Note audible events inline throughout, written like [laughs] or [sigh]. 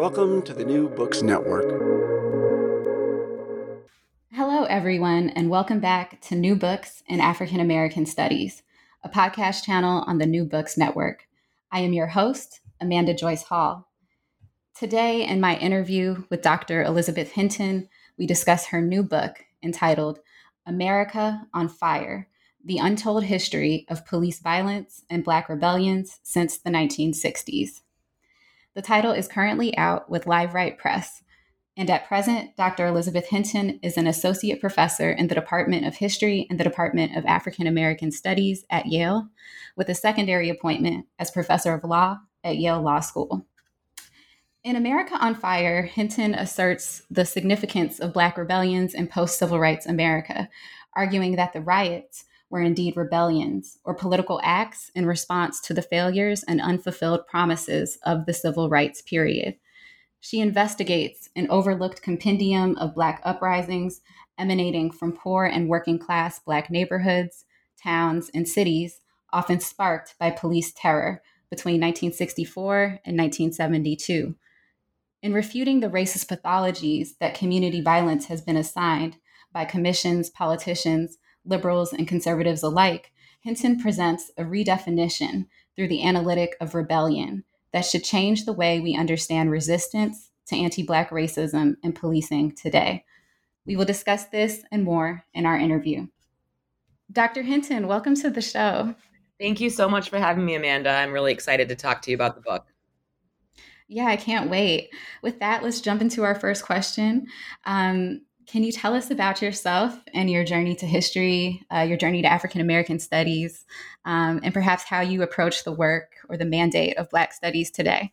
Welcome to the New Books Network. Hello, everyone, and welcome back to New Books in African American Studies, a podcast channel on the New Books Network. I am your host, Amanda Joyce Hall. Today, in my interview with Dr. Elizabeth Hinton, we discuss her new book entitled America on Fire The Untold History of Police Violence and Black Rebellions Since the 1960s. The title is currently out with Liveright Press. And at present, Dr. Elizabeth Hinton is an associate professor in the Department of History and the Department of African American Studies at Yale, with a secondary appointment as professor of law at Yale Law School. In America on Fire, Hinton asserts the significance of Black rebellions in post civil rights America, arguing that the riots were indeed rebellions or political acts in response to the failures and unfulfilled promises of the civil rights period. She investigates an overlooked compendium of Black uprisings emanating from poor and working class Black neighborhoods, towns, and cities, often sparked by police terror between 1964 and 1972. In refuting the racist pathologies that community violence has been assigned by commissions, politicians, liberals and conservatives alike, Hinton presents a redefinition through the analytic of rebellion that should change the way we understand resistance to anti Black racism and policing today. We will discuss this and more in our interview. Dr. Hinton, welcome to the show. Thank you so much for having me, Amanda. I'm really excited to talk to you about the book. Yeah, I can't wait. With that, let's jump into our first question. Um, can you tell us about yourself and your journey to history, uh, your journey to African American studies, um, and perhaps how you approach the work or the mandate of Black studies today?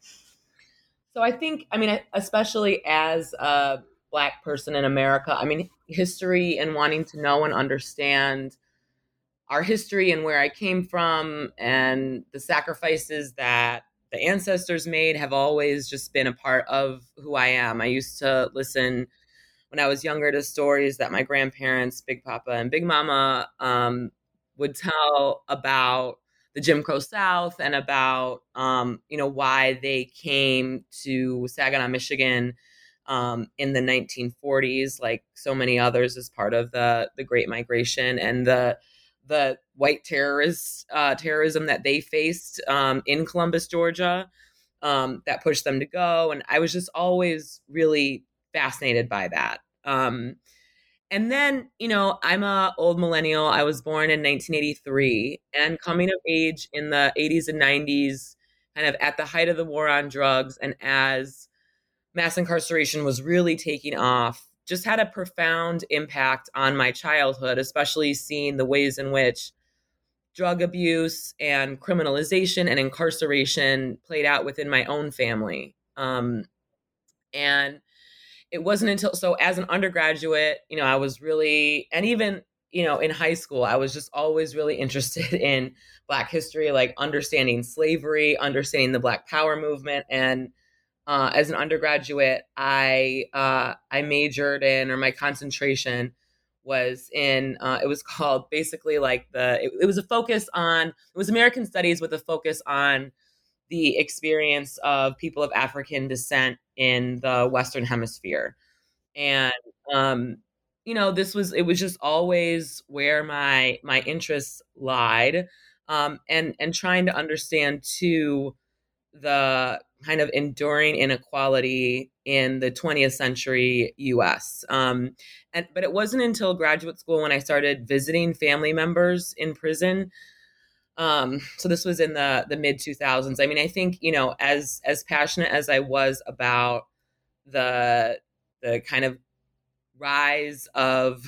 So, I think, I mean, especially as a Black person in America, I mean, history and wanting to know and understand our history and where I came from and the sacrifices that the ancestors made have always just been a part of who I am. I used to listen when I was younger to stories that my grandparents, Big Papa and Big Mama, um, would tell about the Jim Crow South and about um, you know why they came to Saginaw, Michigan um, in the 1940s, like so many others, as part of the the Great Migration and the the white terrorist uh, terrorism that they faced um, in Columbus, Georgia, um, that pushed them to go. And I was just always really fascinated by that. Um, and then, you know, I'm a old millennial. I was born in 1983 and coming of age in the 80s and 90s, kind of at the height of the war on drugs and as mass incarceration was really taking off, just had a profound impact on my childhood, especially seeing the ways in which drug abuse and criminalization and incarceration played out within my own family. Um, and it wasn't until so as an undergraduate, you know, I was really and even you know in high school i was just always really [laughs] interested in black history like understanding slavery understanding the black power movement. And uh, as an undergraduate i uh, i majored in or my concentration was in uh, it was called basically like the it, it was a focus on it was american studies with a focus on the experience of people of african descent in the Western Hemisphere. And um, you know, this was it was just always where my my interests lied, um, and and trying to understand too the kind of enduring inequality in the 20th century U.S. Um, and but it wasn't until graduate school when I started visiting family members in prison um, so this was in the the mid 2000s. I mean, I think you know, as as passionate as I was about the the kind of rise of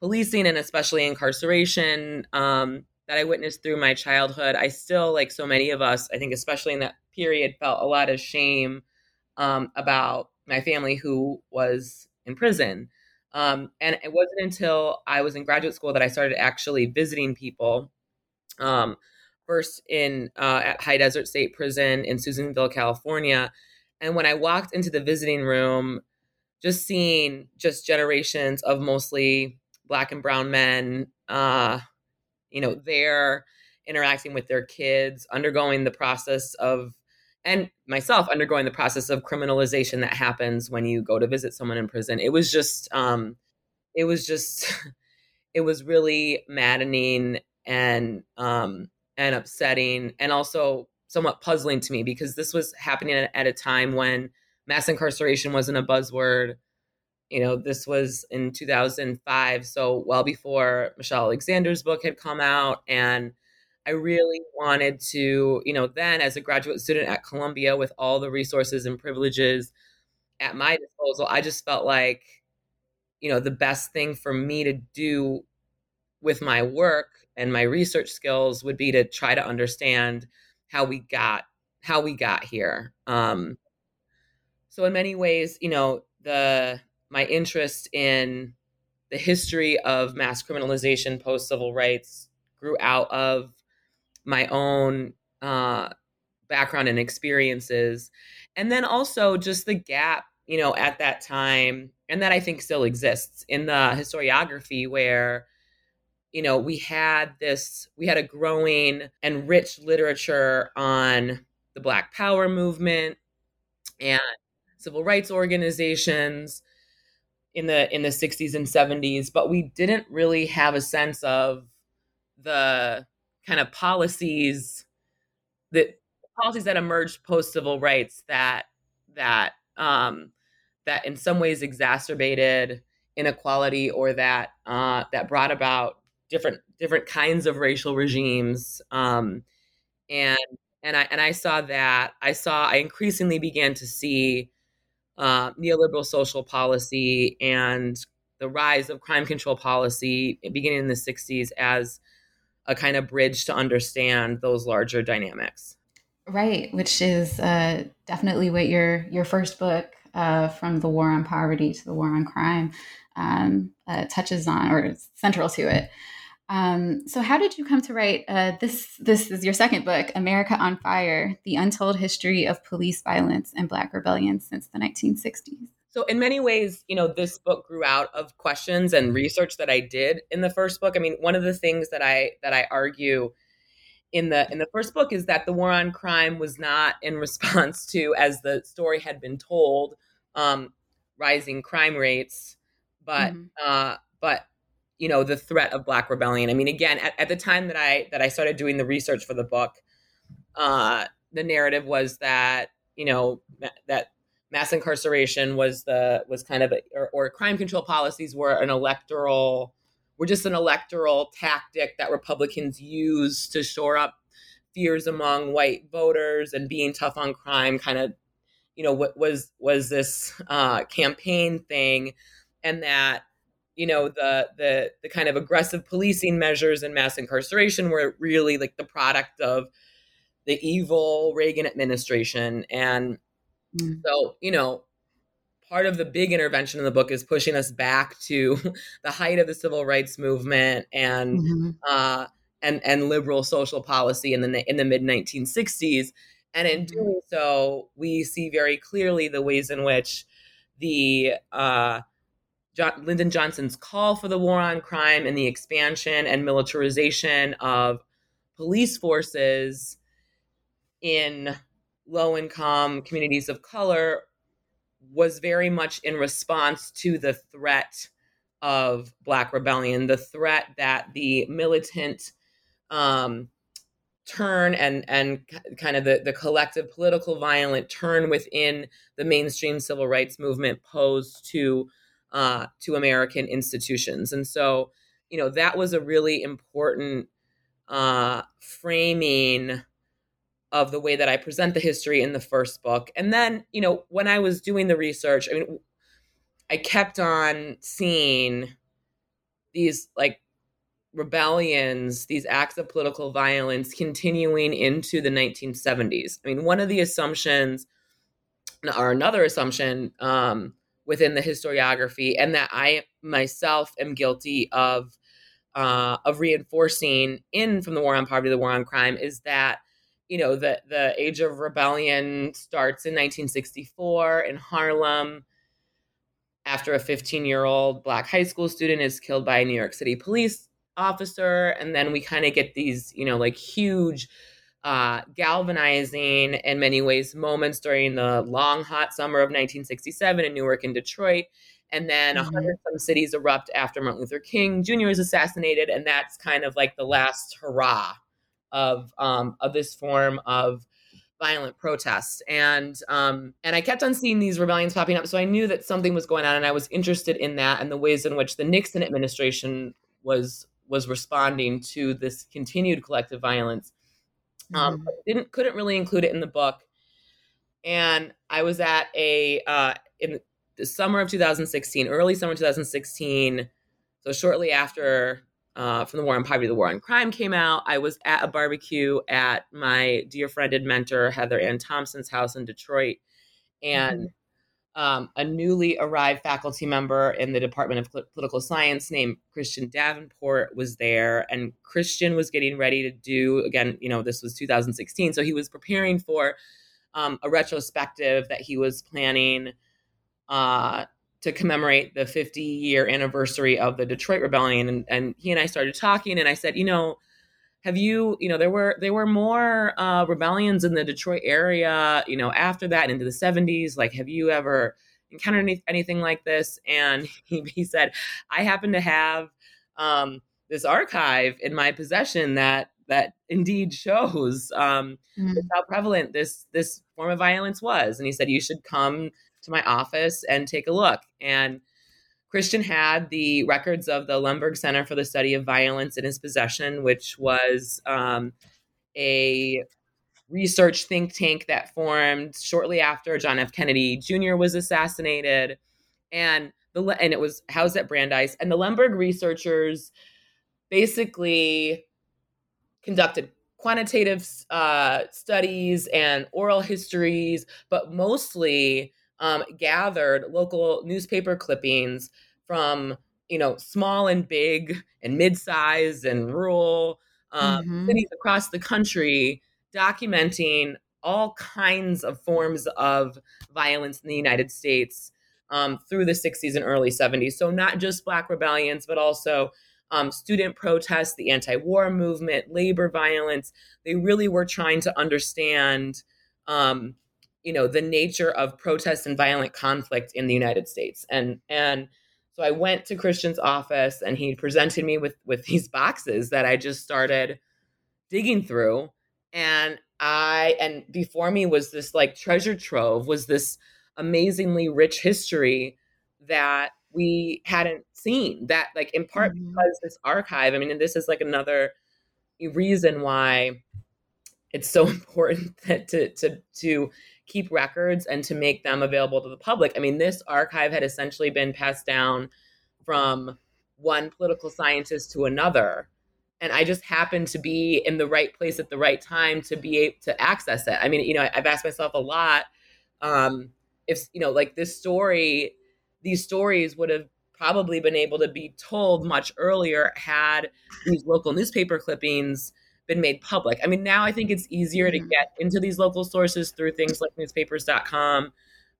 policing and especially incarceration um, that I witnessed through my childhood, I still, like so many of us, I think, especially in that period, felt a lot of shame um, about my family who was in prison. Um, and it wasn't until I was in graduate school that I started actually visiting people. Um, first in uh, at High Desert State Prison in Susanville, California, and when I walked into the visiting room, just seeing just generations of mostly black and brown men, uh, you know, there interacting with their kids, undergoing the process of and myself undergoing the process of criminalization that happens when you go to visit someone in prison. It was just um it was just [laughs] it was really maddening and um and upsetting and also somewhat puzzling to me because this was happening at, a time when mass incarceration wasn't a buzzword. You know, this was in 2005, so well before Michelle Alexander's book had come out and I really wanted to, you know, then as a graduate student at Columbia with all the resources and privileges at my disposal, I just felt like, you know, the best thing for me to do with my work and my research skills would be to try to understand how we got how we got here. Um, so in many ways, you know, the my interest in the history of mass criminalization post civil rights grew out of my own uh, background and experiences. And then also just the gap, you know, at that time, and that I think still exists in the historiography where, you know, we had this, we had a growing and rich literature on the Black Power movement and civil rights organizations in the in the 60s and 70s but we didn't really have a sense of the kind of policies that policies that emerged post civil rights that that um, that in some ways exacerbated inequality or that uh, that brought about different different kinds of racial regimes um, and and I and I saw that I saw I increasingly began to see uh, neoliberal social policy and the rise of crime control policy beginning in the 60s as a kind of bridge to understand those larger dynamics. Right, which is uh, definitely what your your first book, uh, from the war on poverty to the war on crime, um, uh, touches on or is central to it. Um, so, how did you come to write uh, this? This is your second book, America on Fire: The Untold History of Police Violence and Black Rebellion Since the 1960s. So in many ways, you know, this book grew out of questions and research that I did in the first book. I mean, one of the things that I that I argue in the in the first book is that the war on crime was not in response to as the story had been told um, rising crime rates but mm-hmm. uh, but you know the threat of black rebellion i mean again at, at, the time that i that i started doing the research for the book uh, the narrative was that you know that mass incarceration was the was kind of a, or, or crime control policies were an electoral were just an electoral tactic that Republicans used to shore up fears among white voters and being tough on crime kind of you know what was was this uh, campaign thing and that you know the the the kind of aggressive policing measures and mass incarceration were really like the product of the evil Reagan administration and Mm. So, you know, part of the big intervention in the book is pushing us back to [laughs] the height of the civil rights movement and mm-hmm. uh, and and liberal social policy in the in the mid 1960s. And in mm-hmm. doing so, we see very clearly the ways in which the uh, John, Lyndon Johnson's call for the war on crime and the expansion and militarization of police forces in low income communities of color was very much in response to the threat of black rebellion the threat that the militant um, turn and and kind of the, the collective political violent turn within the mainstream civil rights movement posed to uh, to American institutions. And so, you know, that was a really important uh, framing of the way that I present the history in the first book. And then, you know, when I was doing the research, I mean, I kept on seeing these like rebellions, these acts of political violence continuing into the 1970s. I mean, one of the assumptions or another assumption um, within the historiography, and that I myself am guilty of uh, of reinforcing in from the war on poverty, the war on crime, is that you know the the age of rebellion starts in 1964 in Harlem after a 15 year old black high school student is killed by a New York City police officer, and then we kind of get these you know like huge uh, galvanizing in many ways moments during the long hot summer of 1967 in Newark and Detroit. And then a mm-hmm. hundred some cities erupt after Martin Luther King Jr. is assassinated, and that's kind of like the last hurrah of um, of this form of violent protest. And um, and I kept on seeing these rebellions popping up, so I knew that something was going on, and I was interested in that and the ways in which the Nixon administration was was responding to this continued collective violence um, mm-hmm. didn't couldn't really include it in the book. And I was at a uh, in the summer of 2016, early summer 2016. So shortly after uh, from the War on Poverty, the War on Crime came out, I was at a barbecue at my dear friend and mentor Heather Ann Thompson's house in Detroit, and mm-hmm um, a newly arrived faculty member in the Department of Political Science named Christian Davenport was there. And Christian was getting ready to do, again, you know, this was 2016. So he was preparing for um, a retrospective that he was planning uh, to commemorate the 50 year anniversary of the Detroit Rebellion. And, and he and I started talking, and I said, you know, have you you know there were there were more uh, rebellions in the detroit area you know after that into the 70s like have you ever encountered any, anything like this? And [laughs] he, he said i happen to have um, this archive in my possession that that indeed shows um, mm-hmm. how prevalent this this form of violence was. And he said you should come to my office and take a look. And Christian had the records of the Lemberg Center for the Study of Violence in his possession, which was um, a research think tank that formed shortly after John F. Kennedy Jr. was assassinated, and the and it was housed at Brandeis. And the Lemberg researchers basically conducted quantitative uh, studies and oral histories, but mostly um, gathered local newspaper clippings from you know small and big and mid-sized and rural um, mm-hmm. cities across the country documenting all kinds of forms of violence in the United States um, through the 60s and early 70s. So not just Black rebellions, but also um, student protests, the anti-war movement, labor violence. They really were trying to understand um, you know the nature of protest and violent conflict in the United States and and so I went to Christian's office and he presented me with with these boxes that I just started digging through and I and before me was this like treasure trove was this amazingly rich history that we hadn't seen that like in part mm-hmm. because this archive I mean and this is like another reason why it's so [laughs] important that to to to keep records and to make them available to the public. I mean, this archive had essentially been passed down from one political scientist to another. And I just happened to be in the right place at the right time to be able to access it. I mean, you know, I've asked myself a lot um, if, you know, like this story, these stories would have probably been able to be told much earlier had these local newspaper clippings been made public. I mean, now I think it's easier mm-hmm. to get into these local sources through things like newspapers.com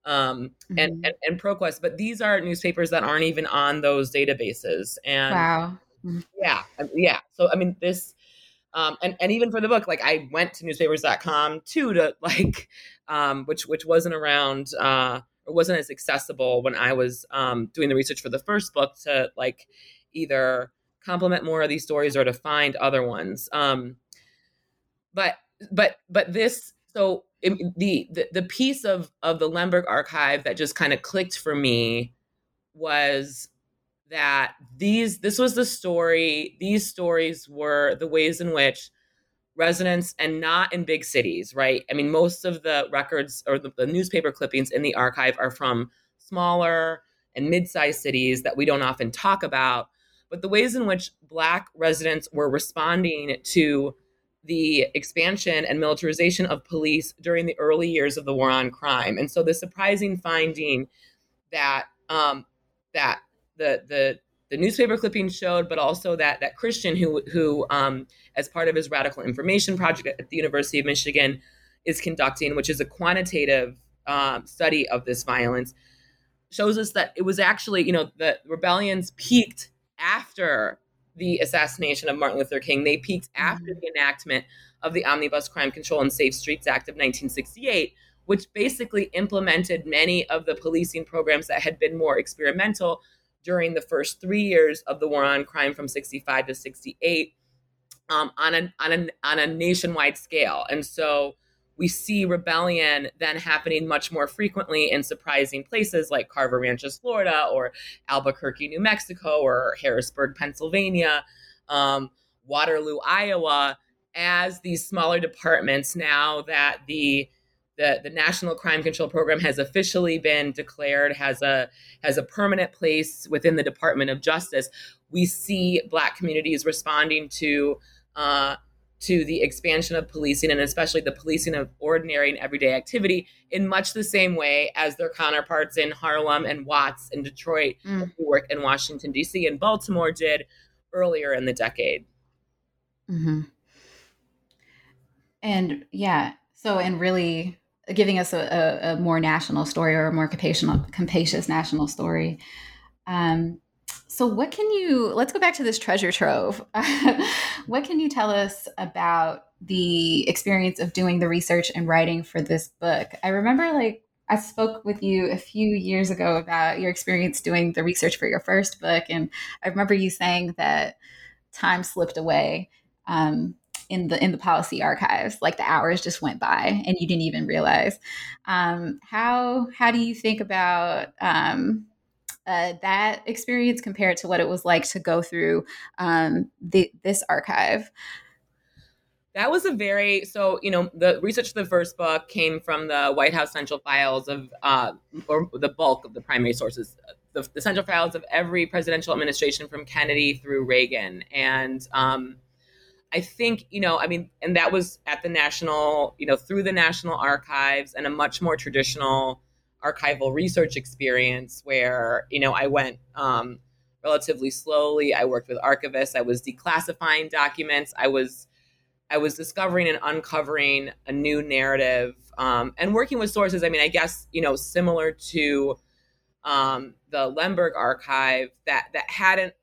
um, mm-hmm. and, and, and ProQuest, but these are newspapers that aren't even on those databases. And wow. Mm-hmm. Yeah. Yeah. So, I mean, this, um, and, and even for the book, like I went to newspapers.com too, to [laughs] like, um, which, which wasn't around, uh, or wasn't as accessible when I was, um, doing the research for the first book to like either complement more of these stories or to find other ones. Um, but but but this so it, the, the the piece of of the Lemberg archive that just kind of clicked for me was that these this was the story these stories were the ways in which residents and not in big cities right i mean most of the records or the, the newspaper clippings in the archive are from smaller and mid-sized cities that we don't often talk about but the ways in which Black residents were responding to the expansion and militarization of police during the early years of the war on crime. And so the surprising finding that um, that the the the newspaper clipping showed, but also that that Christian who who um, as part of his radical information project at the University of Michigan is conducting, which is a quantitative um, study of this violence, shows us that it was actually you know the rebellions peaked after the assassination of Martin Luther King. They peaked after mm-hmm. the enactment of the Omnibus Crime Control and Safe Streets Act of 1968, which basically implemented many of the policing programs that had been more experimental during the first three years of the war on crime from 65 to 68 um, on, a, on, a, on a nationwide scale. And so we see rebellion then happening much more frequently in surprising places like Carver Ranches, Florida, or Albuquerque, New Mexico, or Harrisburg, Pennsylvania, um, Waterloo, Iowa, as these smaller departments now that the the, the National Crime Control Program has officially been declared has a has a permanent place within the Department of Justice. We see Black communities responding to uh, to the expansion of policing and especially the policing of ordinary and everyday activity in much the same way as their counterparts in Harlem and Watts and Detroit, mm. Newark and Washington D.C. and Baltimore did earlier in the decade. Mm-hmm. And yeah, so and really giving us a, a, a, more national story or a more capacious, capacious national story. Um, so, what can you, let's go back to this treasure trove. [laughs] what can you tell us about the experience of doing the research and writing for this book? I remember like I spoke with you a few years ago about your experience doing the research for your first book. And I remember you saying that time slipped away. Um, in the in the policy archives like the hours just went by and you didn't even realize um, how how do you think about um, uh, that experience compared to what it was like to go through um, the, this archive. That was a very so you know the research for the first book came from the white house central files of uh, or the bulk of the primary sources the, the, central files of every presidential administration from kennedy through reagan. And um, I think, you know, I mean, and that was at the National, you know, through the National Archives and a much more traditional archival research experience where, you know, I went um, relatively slowly. I worked with archivists. I was declassifying documents. I was, I was discovering and uncovering a new narrative um, and working with sources. I mean, I guess, you know, similar to um, the Lemberg archive that, that hadn't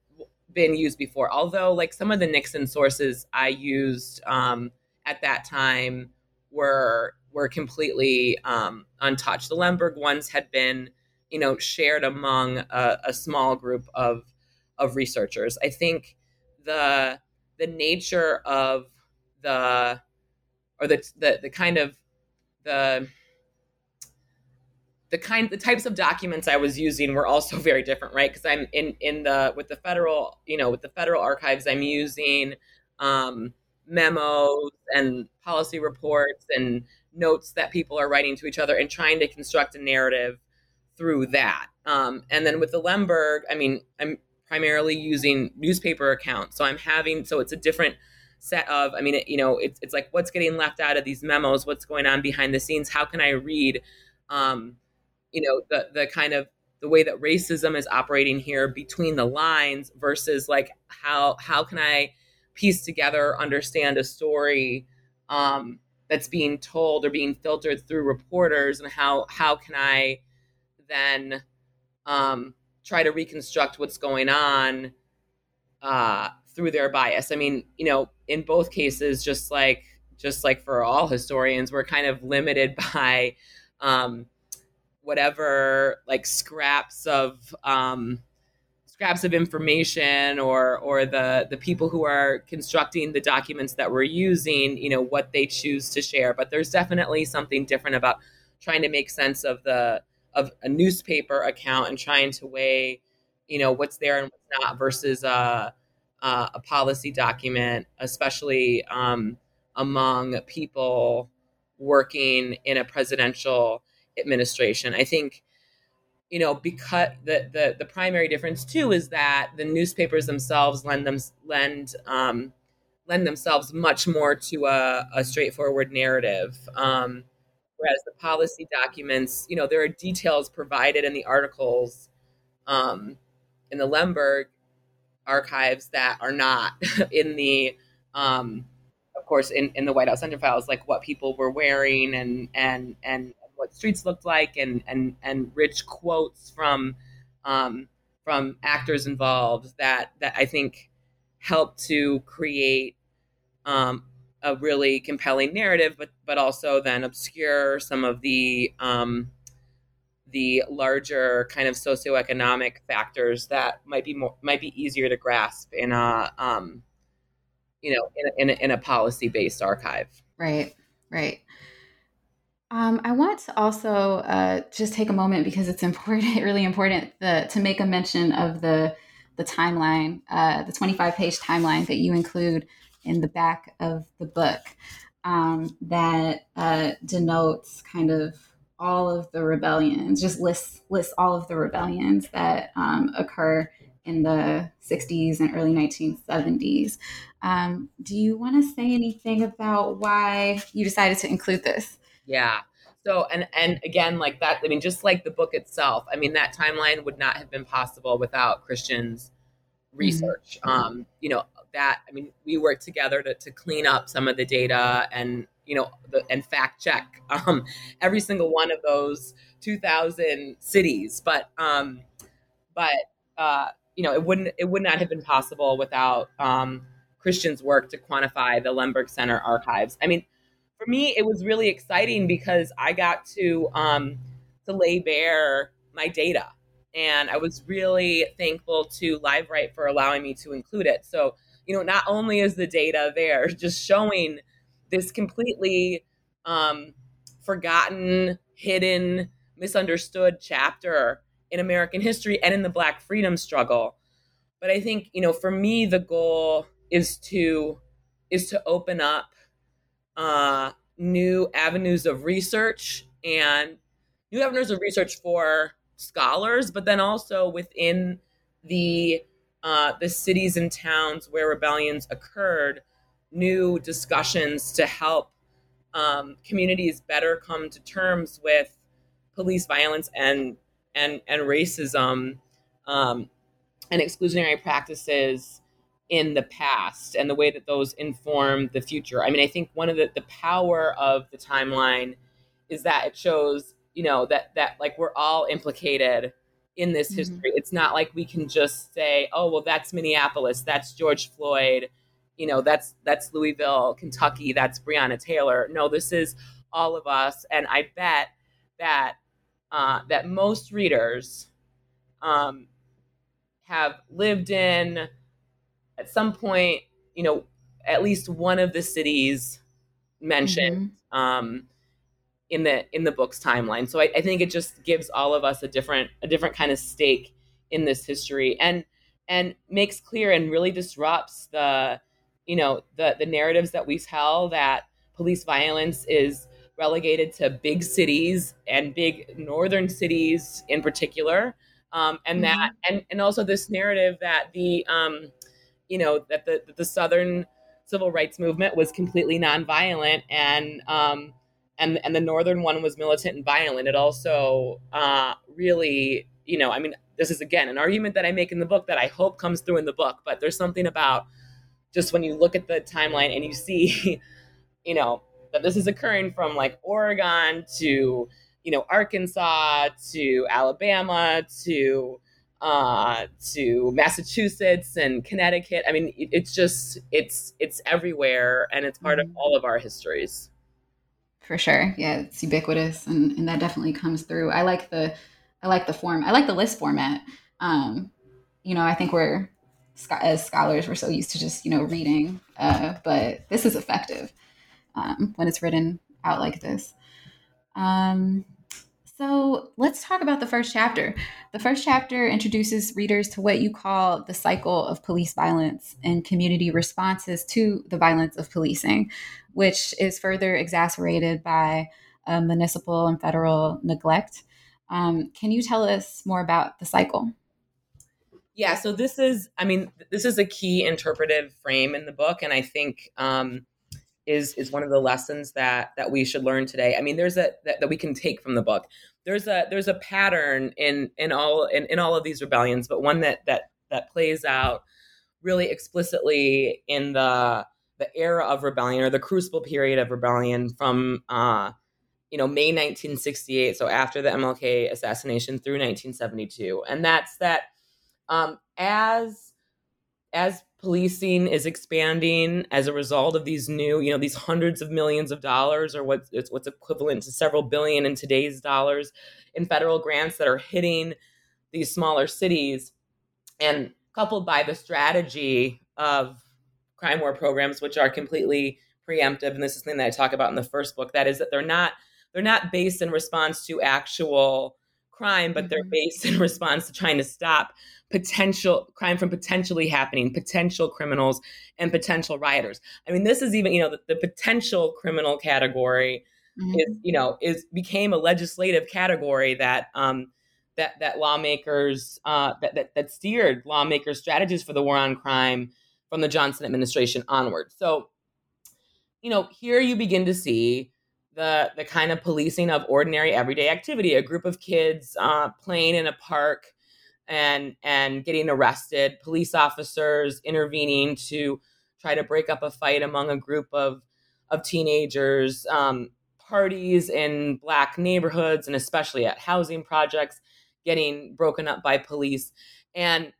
been used before. Although, like some of the Nixon sources I used um, at that time were were completely um, untouched. The Lemberg ones had been, you know, shared among a, a small group of of researchers. I think the the nature of the or the the, the kind of the the kind the types of documents I was using were also [laughs] very different, right? Because I'm in in the with the federal, you know, with the federal archives, I'm using um, memos and policy reports and notes that people are writing to each other and trying to construct a narrative through that. Um, and then with the Lemberg, I mean, I'm primarily using newspaper accounts, so I'm having so it's a different set of i mean it, you know it's, it's like what's getting left out of these memos what's going on behind the scenes how can i read um, you know the the kind of the way that racism is operating here between the lines versus like how how can I piece together understand a story um, that's being told or being filtered through reporters and how how can I then um, try to reconstruct what's going on uh, through their bias. I mean, you know, in both cases, just like just like for all historians, we're kind of limited [laughs] by um, whatever like scraps of um, scraps of information or or the the people who are constructing the documents that we're using you know what they choose to share but there's definitely something different about trying to make sense of the of a newspaper account and trying to weigh you know what's there and what's not versus a a, a policy document especially um, among people working in a presidential administration. I think, you know, because the the the primary difference too is that the newspapers themselves lend them lend um, lend themselves much more to a, a straightforward narrative. Um, whereas the policy documents, you know, there are details provided in the articles um, in the Lemberg archives that are not [laughs] in the, um, of course, in, in the White House Center files, like what people were wearing and and and what streets looked like, and and and rich quotes from um, from actors involved that that I think help to create um, a really compelling narrative, but but also then obscure some of the um, the larger kind of socioeconomic factors that might be more might be easier to grasp in a um, you know in a, in a, in a policy based archive. Right, right. Um, I want to also uh, just take a moment because it's [laughs] important, really important, the, to make a mention of the the timeline, uh, the 25 page timeline that you include in the back of the book um, that uh, denotes kind of all of the rebellions, just lists lists all of the rebellions that um, occur in the 60s and early 1970s. Um, do you want to say anything about why you decided to include this? Yeah. So and and again, like that. I mean, just like the book itself. I mean, that timeline would not have been possible without Christian's research. Mm-hmm. Um, you know that. I mean, we worked together to to clean up some of the data and you know, the, and fact check [laughs] um, every single one of those 2,000 cities. But, um, but uh, you know, it wouldn't it would not have been possible without um, Christian's work to quantify the Lemberg Center archives. I mean, for me, it was really exciting because I got to um, to lay bare my data, and I was really thankful to LiveRight for allowing me to include it. So, you know, not only is the data there, [laughs] just showing this completely um, forgotten, hidden, misunderstood chapter in American history and in the Black freedom struggle. But I think you know, for me, the goal is to is to open up uh, new avenues of research and new avenues of research for scholars, but then also within the uh, the cities and towns where rebellions occurred new discussions to help um, communities better come to terms with police violence and and and racism um, and exclusionary practices in the past and the way that those inform the future. I mean, I think one of the, the power of the timeline is that it shows, you know, that that like we're all implicated in this mm-hmm. history. It's not like we can just say, oh, well, that's Minneapolis, that's George Floyd, you know that's that's Louisville, Kentucky, that's Breonna Taylor. No, this is all of us, and I bet that uh, that most readers um, have lived in at some point, you know, at least one of the cities mentioned mm-hmm. um, in the in the book's timeline. So I, I think it just gives all of us a different a different kind of stake in this history, and and makes clear and really disrupts the you know the the narratives that we tell that police violence is relegated to big cities and big northern cities in particular um, and mm-hmm. that and and also this narrative that the um, you know that the that the southern civil rights movement was completely nonviolent and um, and and the northern one was militant and violent. It also uh, really you know i mean this is again an argument that i make in the book that i hope comes through in the book but there's something about just when you look at the timeline and you see, [laughs] you know, that this is occurring from like Oregon to, you know, Arkansas to Alabama to uh, to Massachusetts and Connecticut. I mean, it, it's just it's it's everywhere, and it's part mm-hmm. of all of our histories. For sure, yeah, it's ubiquitous, and, and that definitely comes through. I like the I like the form. I like the list format. Um, you know, I think we're as scholars we're so used to just you know reading uh, but this is effective um, when it's written out like this um, so let's talk about the first chapter. The first chapter introduces readers to what you call the cycle of police violence and community responses to the violence of policing which is further exacerbated by uh, municipal and federal neglect. Um, can you tell us more about the cycle? Yeah, so this is, I mean, this is a key interpretive frame in the book, and I think um, is is one of the lessons that that we should learn today. I mean, there's a that, that we can take from the book. There's a there's a pattern in in all in, in all of these rebellions, but one that that that plays out really explicitly in the the era of rebellion or the crucible period of rebellion from uh, you know May 1968, so after the MLK assassination through 1972, and that's that um, as as policing is expanding as a result of these new, you know, these hundreds of millions of dollars, or what's what's equivalent to several billion in today's dollars, in federal grants that are hitting these smaller cities, and coupled by the strategy of crime war programs, which are completely preemptive, and this is something that I talk about in the first book. That is that they're not they're not based in response to actual crime, but they're mm-hmm. based in response to trying to stop potential crime from potentially happening, potential criminals and potential rioters. I mean, this is even, you know, the, the potential criminal category mm-hmm. is, you know, is became a legislative category that um that that lawmakers uh that, that that steered lawmakers strategies for the war on crime from the Johnson administration onward. So, you know, here you begin to see the the kind of policing of ordinary everyday activity. A group of kids uh, playing in a park and and getting arrested. Police officers intervening to try to break up a fight among a group of of teenagers. Um, parties in black neighborhoods and especially at housing projects getting broken up by police and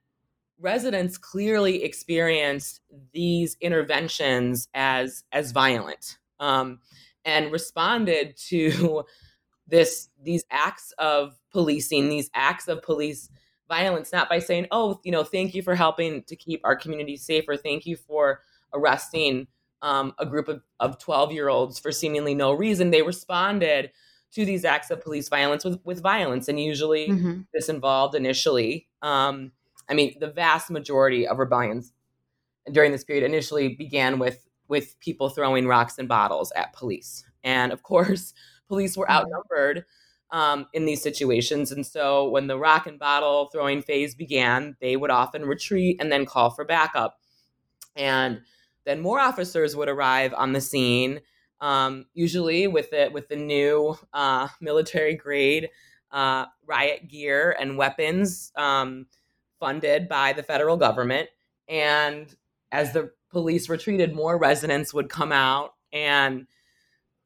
residents clearly experienced these interventions as as violent um, and responded to [laughs] this these acts of policing, these acts of police violence, not by saying, "Oh, you know, thank you for helping to keep our community safer. Thank you for arresting um, a group of, of 12 year olds for seemingly no reason." They responded to these acts of police violence with, with violence, and usually mm-hmm. this involved initially. Um, I mean, the vast majority of rebellions during this period initially began with with people throwing rocks and bottles at police. And of course, [laughs] police were mm-hmm. outnumbered um, in these situations. And so when the rock and bottle throwing phase began, they would often retreat and then call for backup. And then more officers would arrive on the scene, um, usually with it with the new uh, [laughs] military grade uh, riot gear and weapons um, funded by the federal government. And as the police retreated, more residents would come out and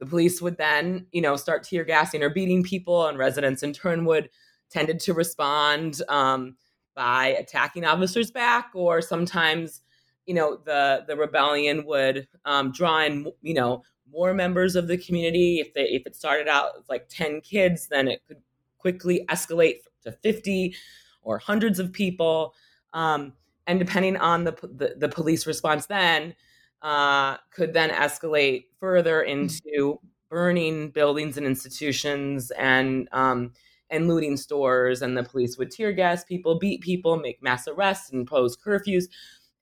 the police would then, you know, start tear gassing or beating people, and residents in turn would tended to respond um, by attacking officers back, or sometimes, you know, the the rebellion would um, draw in, you know, more members of the community. If they if it started out with like ten kids, then it could quickly escalate to fifty or hundreds of people. Um, and depending on the the, the police response, then uh, could then escalate further into burning buildings and institutions and um, and looting stores. And the police would tear gas people, beat people, make mass arrests, and impose curfews.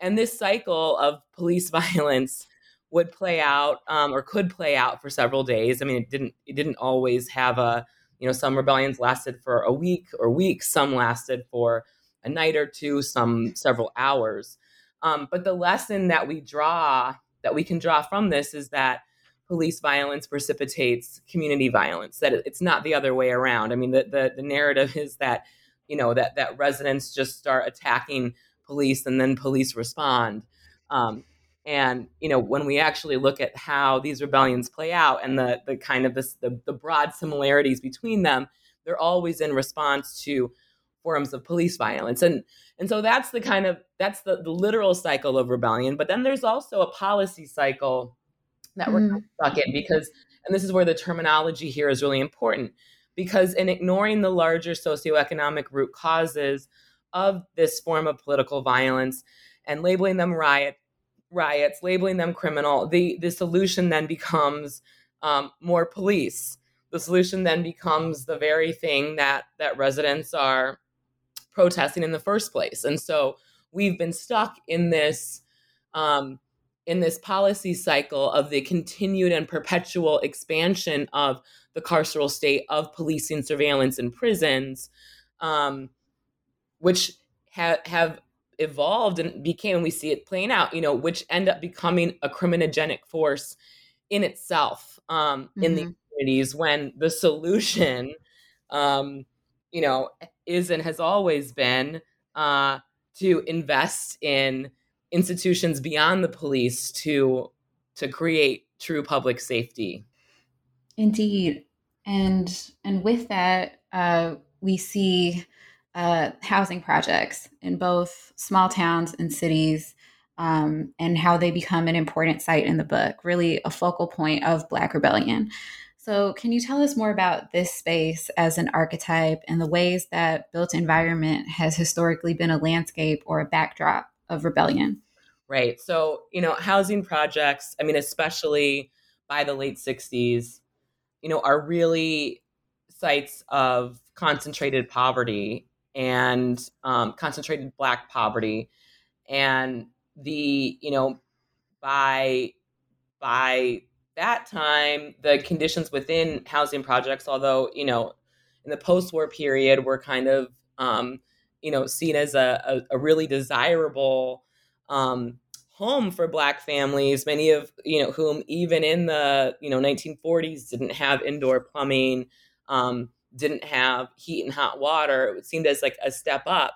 And this cycle of police [laughs] violence would play out um, or could play out for several days. I mean, it didn't it didn't always have a you know some rebellions lasted for a week or weeks, some lasted for a night or two, some several hours. Um, but the lesson that we draw, that we can draw from this, is that police violence precipitates community violence. That it's not the other way around. I mean, the the, the narrative is that you know that that residents just start attacking police and then police respond. Um, and you know when we actually look at how these rebellions play out and the the kind of this the, the broad similarities between them, they're always in response to forms of police violence. And and so that's the kind of that's the, the literal cycle of rebellion. But then there's also a policy cycle that we're mm. stuck in because and this is where the terminology here is really important because in ignoring the larger socioeconomic root causes of this form of political violence and labeling them riot riots labeling them criminal the the solution then becomes um, more police. The solution then becomes the very thing that that residents are protesting in the first place. And so we've been stuck in this um, in this policy cycle of the continued and perpetual expansion of the carceral state of policing surveillance in prisons, um, which have have evolved and became, and we see it playing out, you know, which end up becoming a criminogenic force in itself um, mm-hmm. in the mm-hmm. communities when the solution, um, you know, is and has always been uh, to invest in institutions beyond the police to to create true public safety. Indeed, and and with that, uh, we see uh, housing projects in both small towns and cities, um, and how they become an important site in the book. Really, a focal point of Black rebellion. So, can you tell us more about this space as an archetype and the ways that built environment has historically been a landscape or a backdrop of rebellion? Right. So, you know, housing projects, I mean, especially by the late 60s, you know, are really sites of concentrated poverty and um, concentrated black poverty and the you know by by that time the conditions within housing projects although you know in the post-war period were kind of um, you know seen as a, a, a really desirable um, home for black families many of you know whom even in the you know 1940s didn't have indoor plumbing um, didn't have heat and hot water. It seemed as like a step up.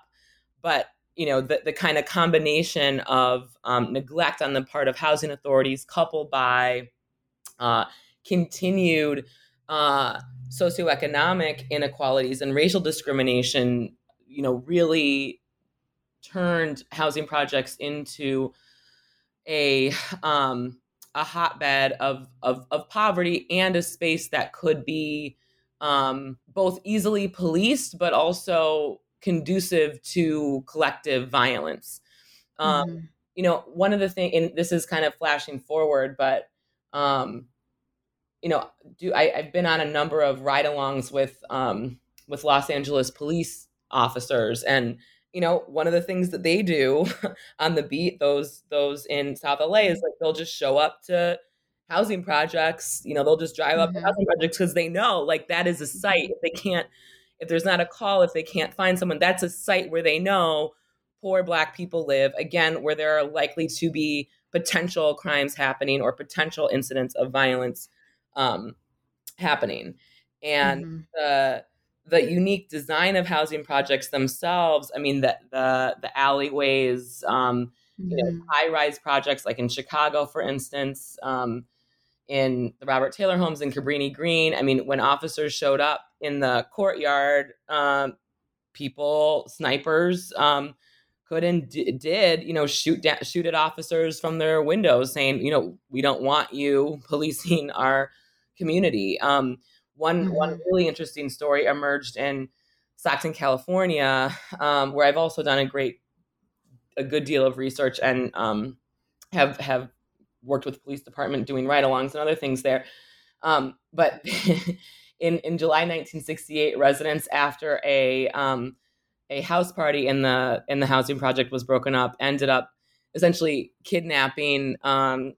But you know the, the kind of combination of um, neglect on the part of housing authorities coupled by uh, continued uh, socioeconomic inequalities and racial discrimination you know really turned housing projects into a um, a hotbed of, of of poverty and a space that could be um, both easily policed but also conducive to collective violence. Um, mm-hmm. You know, one of the things, and this is kind of flashing forward, but um, you know, do I, have been on a number of ride-alongs with um, with Los Angeles police officers, and you know, one of the things that they do [laughs] on the beat, those those in South LA, is like they'll just show up to housing projects. You know, they'll just drive mm-hmm. up to mm-hmm. housing projects because they know like that is a site. If they can't, if there's not a call, if they can't find someone, that's a site where they know poor Black people live. Again, where there are likely to be potential crimes happening or potential incidents of violence um, happening, and mm-hmm. the the unique design of housing projects themselves. I mean, the the, the alleyways, um, mm-hmm. you know, mm-hmm. high rise projects like in Chicago, for instance, um, in the Robert Taylor homes in Cabrini Green. I mean, when officers showed up in the courtyard, um, people, snipers, um, could and d- did, you know, shoot da- shoot at officers from their windows, saying, you know, we don't want you [laughs] policing our community. Um, one mm-hmm. one really interesting story emerged in Stockton, California, um, where I've also done a great, a good deal of research and um, have have worked with the police department doing ride-alongs and other things there. Um, but [laughs] in in July 1968, residents after a um, a house party in the in the housing project was broken up, ended up essentially kidnapping um,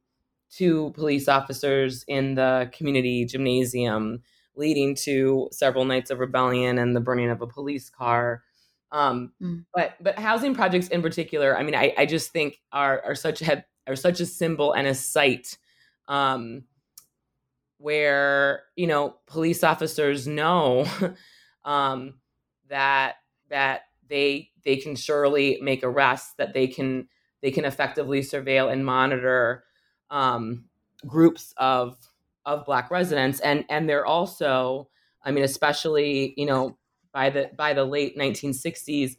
two police officers in the community gymnasium leading to several nights of rebellion and the burning of a police car. Um, mm. But but housing projects in particular, I mean, I, I just think are are such a are such a symbol and a site um, where you know police officers know [laughs] um, that that they they can surely make arrests, that they can they can effectively surveil and monitor um, groups of of black residents and and they're also i mean especially you know by the by the late 1960s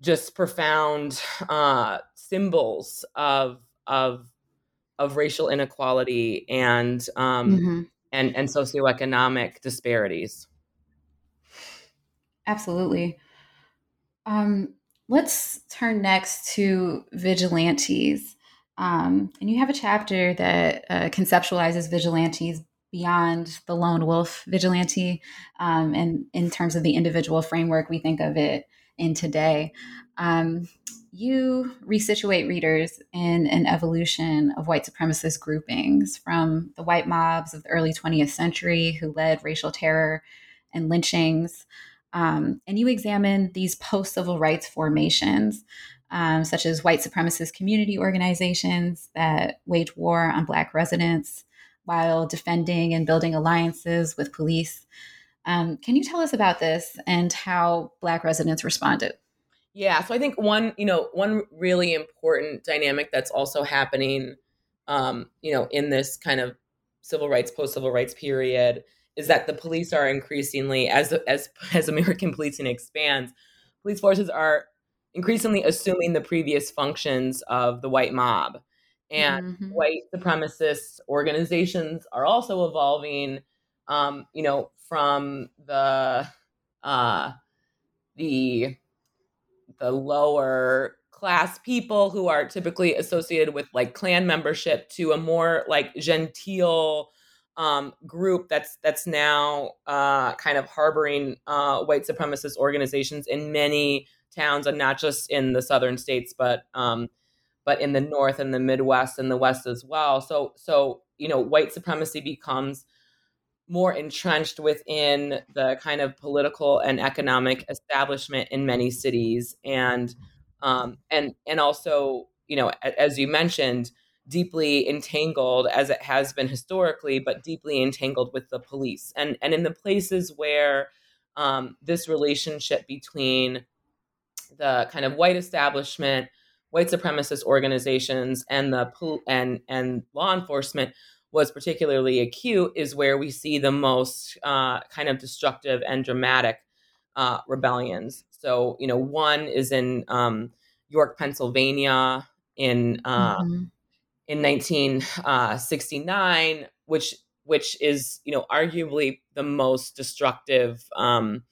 just profound uh, symbols of of of racial inequality and um, mm-hmm. and and socioeconomic disparities. Absolutely. Um, let's turn next to vigilantes. Um, and you have a chapter that uh, conceptualizes vigilantes beyond the lone wolf vigilante um, and in terms of the individual framework we think of it in today. Um, you resituate readers in an evolution of white supremacist groupings from the white mobs of the early 20th century who led racial terror and lynchings Um, and you examine these post civil rights formations, um, such as white supremacist community organizations that wage war on Black residents while defending and building alliances with police. Um, can you tell us about this and how Black residents responded? Yeah, so I think one, you know, one really important dynamic that's also happening, um, you know, in this kind of civil rights, post civil rights period is that the police are increasingly, as as [laughs] as American policing expands, police forces are increasingly assuming the previous functions of the white mob, and mm-hmm. white supremacist organizations are also evolving. Um, you know, from the uh, the the lower class people who are typically associated with like Klan membership to a more like genteel um, group that's that's now uh, kind of harboring uh, white supremacist organizations in many towns and not just in the southern states but um, but in the north and the midwest and the west as well. So so you know white supremacy becomes more entrenched within the kind of political and economic establishment in many cities. And um, and and also you know as you mentioned deeply entangled as it has been historically but deeply entangled with the police. And and in the places where um, this relationship between the kind of white establishment white supremacist organizations and the and and law enforcement was particularly acute is where we see the most uh, kind of destructive and dramatic uh, rebellions. So, you know, one is in um, York, Pennsylvania, in uh, mm-hmm. in 1969, uh, which which is you know arguably the most destructive um,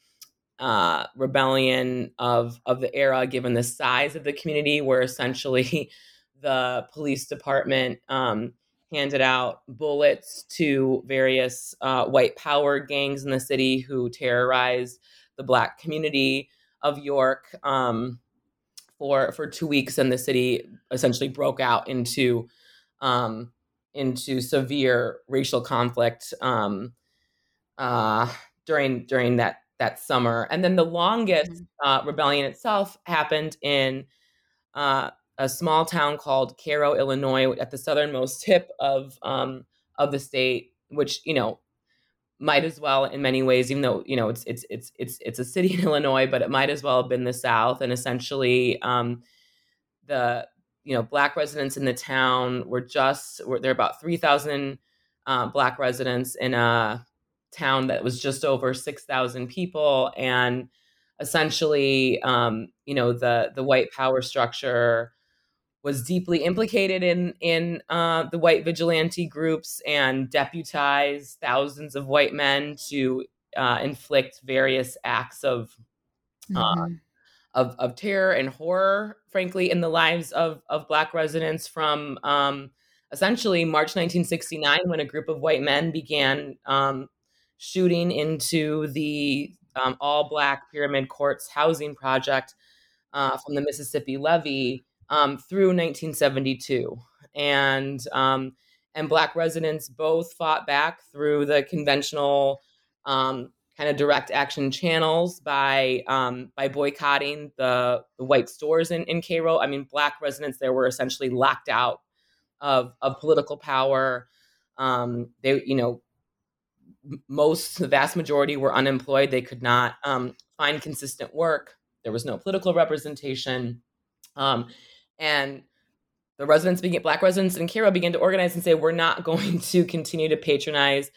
uh, rebellion of of the era, given the size of the community, where essentially [laughs] the police department um, handed out bullets to various uh, white power gangs in the city who terrorized the black community of York um, for for two weeks, and the city essentially broke out into um, into severe racial conflict um, uh, during during that that summer. And then the longest mm-hmm. uh, rebellion itself happened in uh, a small town called Cairo, Illinois, at the southernmost [laughs] tip of um, of the state, which you know might as well in many ways, even though you know it's it's it's it's it's a city [laughs] in Illinois, but it might as well have been the South. And essentially, um, the you know black residents in the town were just were there are about three thousand uh, black residents in a town that was just over six thousand people, and essentially, um, you know the the white power structure was deeply implicated in in uh, the white vigilante groups and deputized thousands of white men to uh, inflict various acts of, uh, mm-hmm. of of terror and horror, frankly, in the lives of of black residents from um, essentially March 1969, when a group of white men began um, shooting into the um, all black Pyramid Courts housing project uh, from the Mississippi Levee um, through 1972, and um, and black residents both fought back through the conventional um, kind of direct action channels by um, by boycotting the, the white stores in, in Cairo. I mean, black residents there were essentially locked out of of political power. Um, they, you know, most the vast majority were unemployed. They could not um, find consistent work. There was no political representation. Um, and the residents began, black residents in Cairo began to organize and say, we're not [laughs] going to continue to patronize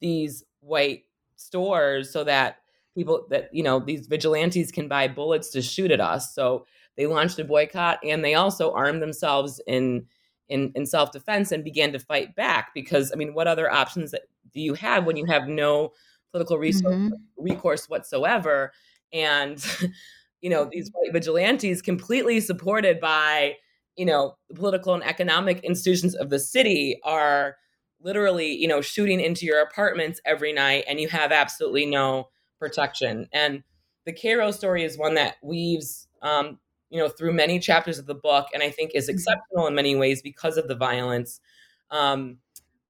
these white stores so that people that, you know, these vigilantes can buy bullets to shoot at us. So they launched a boycott and they also armed themselves in in, in self-defense and began to fight back because I mean, what other options that do you have when you have no political resource, mm-hmm. recourse whatsoever? And [laughs] you know these white vigilantes completely supported by you know the political and economic institutions of the city are literally you know shooting into your apartments every night and you have absolutely no protection and the Cairo story is one that weaves um, you know through many chapters of the book and i think is mm-hmm. exceptional in many ways because of the violence um,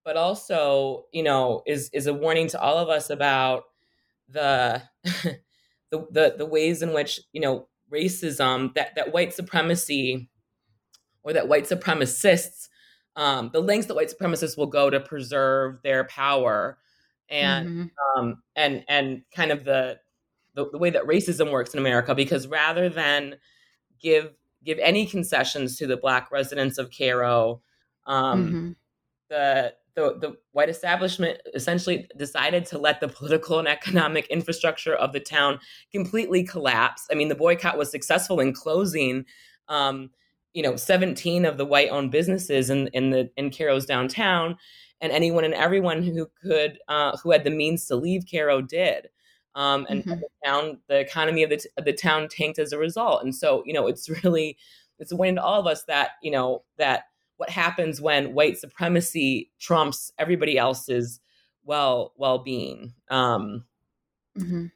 but also you know is is a warning to all of us about the [laughs] the, the the ways in which you know racism that that white supremacy or that white supremacists um, the lengths that white supremacists will go to preserve their power and mm-hmm. um, and and kind of the, the, the way that racism works in America because rather than give give any concessions to the black residents of Cairo um, mm-hmm. the the, the white establishment essentially decided to let the political and economic infrastructure of the town completely collapse. I mean, the boycott was successful in closing, um, you know, 17 of the white-owned businesses in, in the in Cairo's downtown, and anyone and everyone who could uh, who had the means to leave Cairo did. Um, and mm-hmm. the town, the economy of the, of the town tanked as a result. And so, you know, it's [laughs] really it's a warning to all of us that you know that what happens when white supremacy trumps everybody else's well well-being um mm-hmm.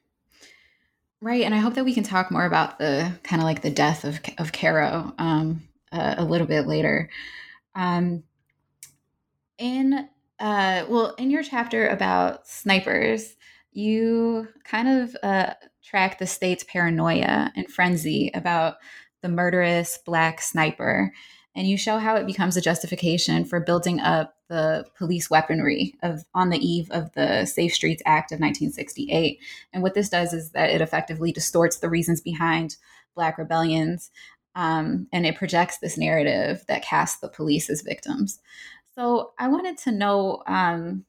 right and i hope that we can talk more about the kind of like the death of of Cairo um uh, a little bit later um in uh well in your chapter about snipers you kind of uh track the state's paranoia and frenzy about the murderous black sniper and you show how it becomes a justification for building up the police weaponry of on the eve of the Safe Streets Act of 1968. And what this does is that it effectively distorts the reasons behind Black rebellions, um, and it projects this narrative that casts the police as victims. So I wanted to know um,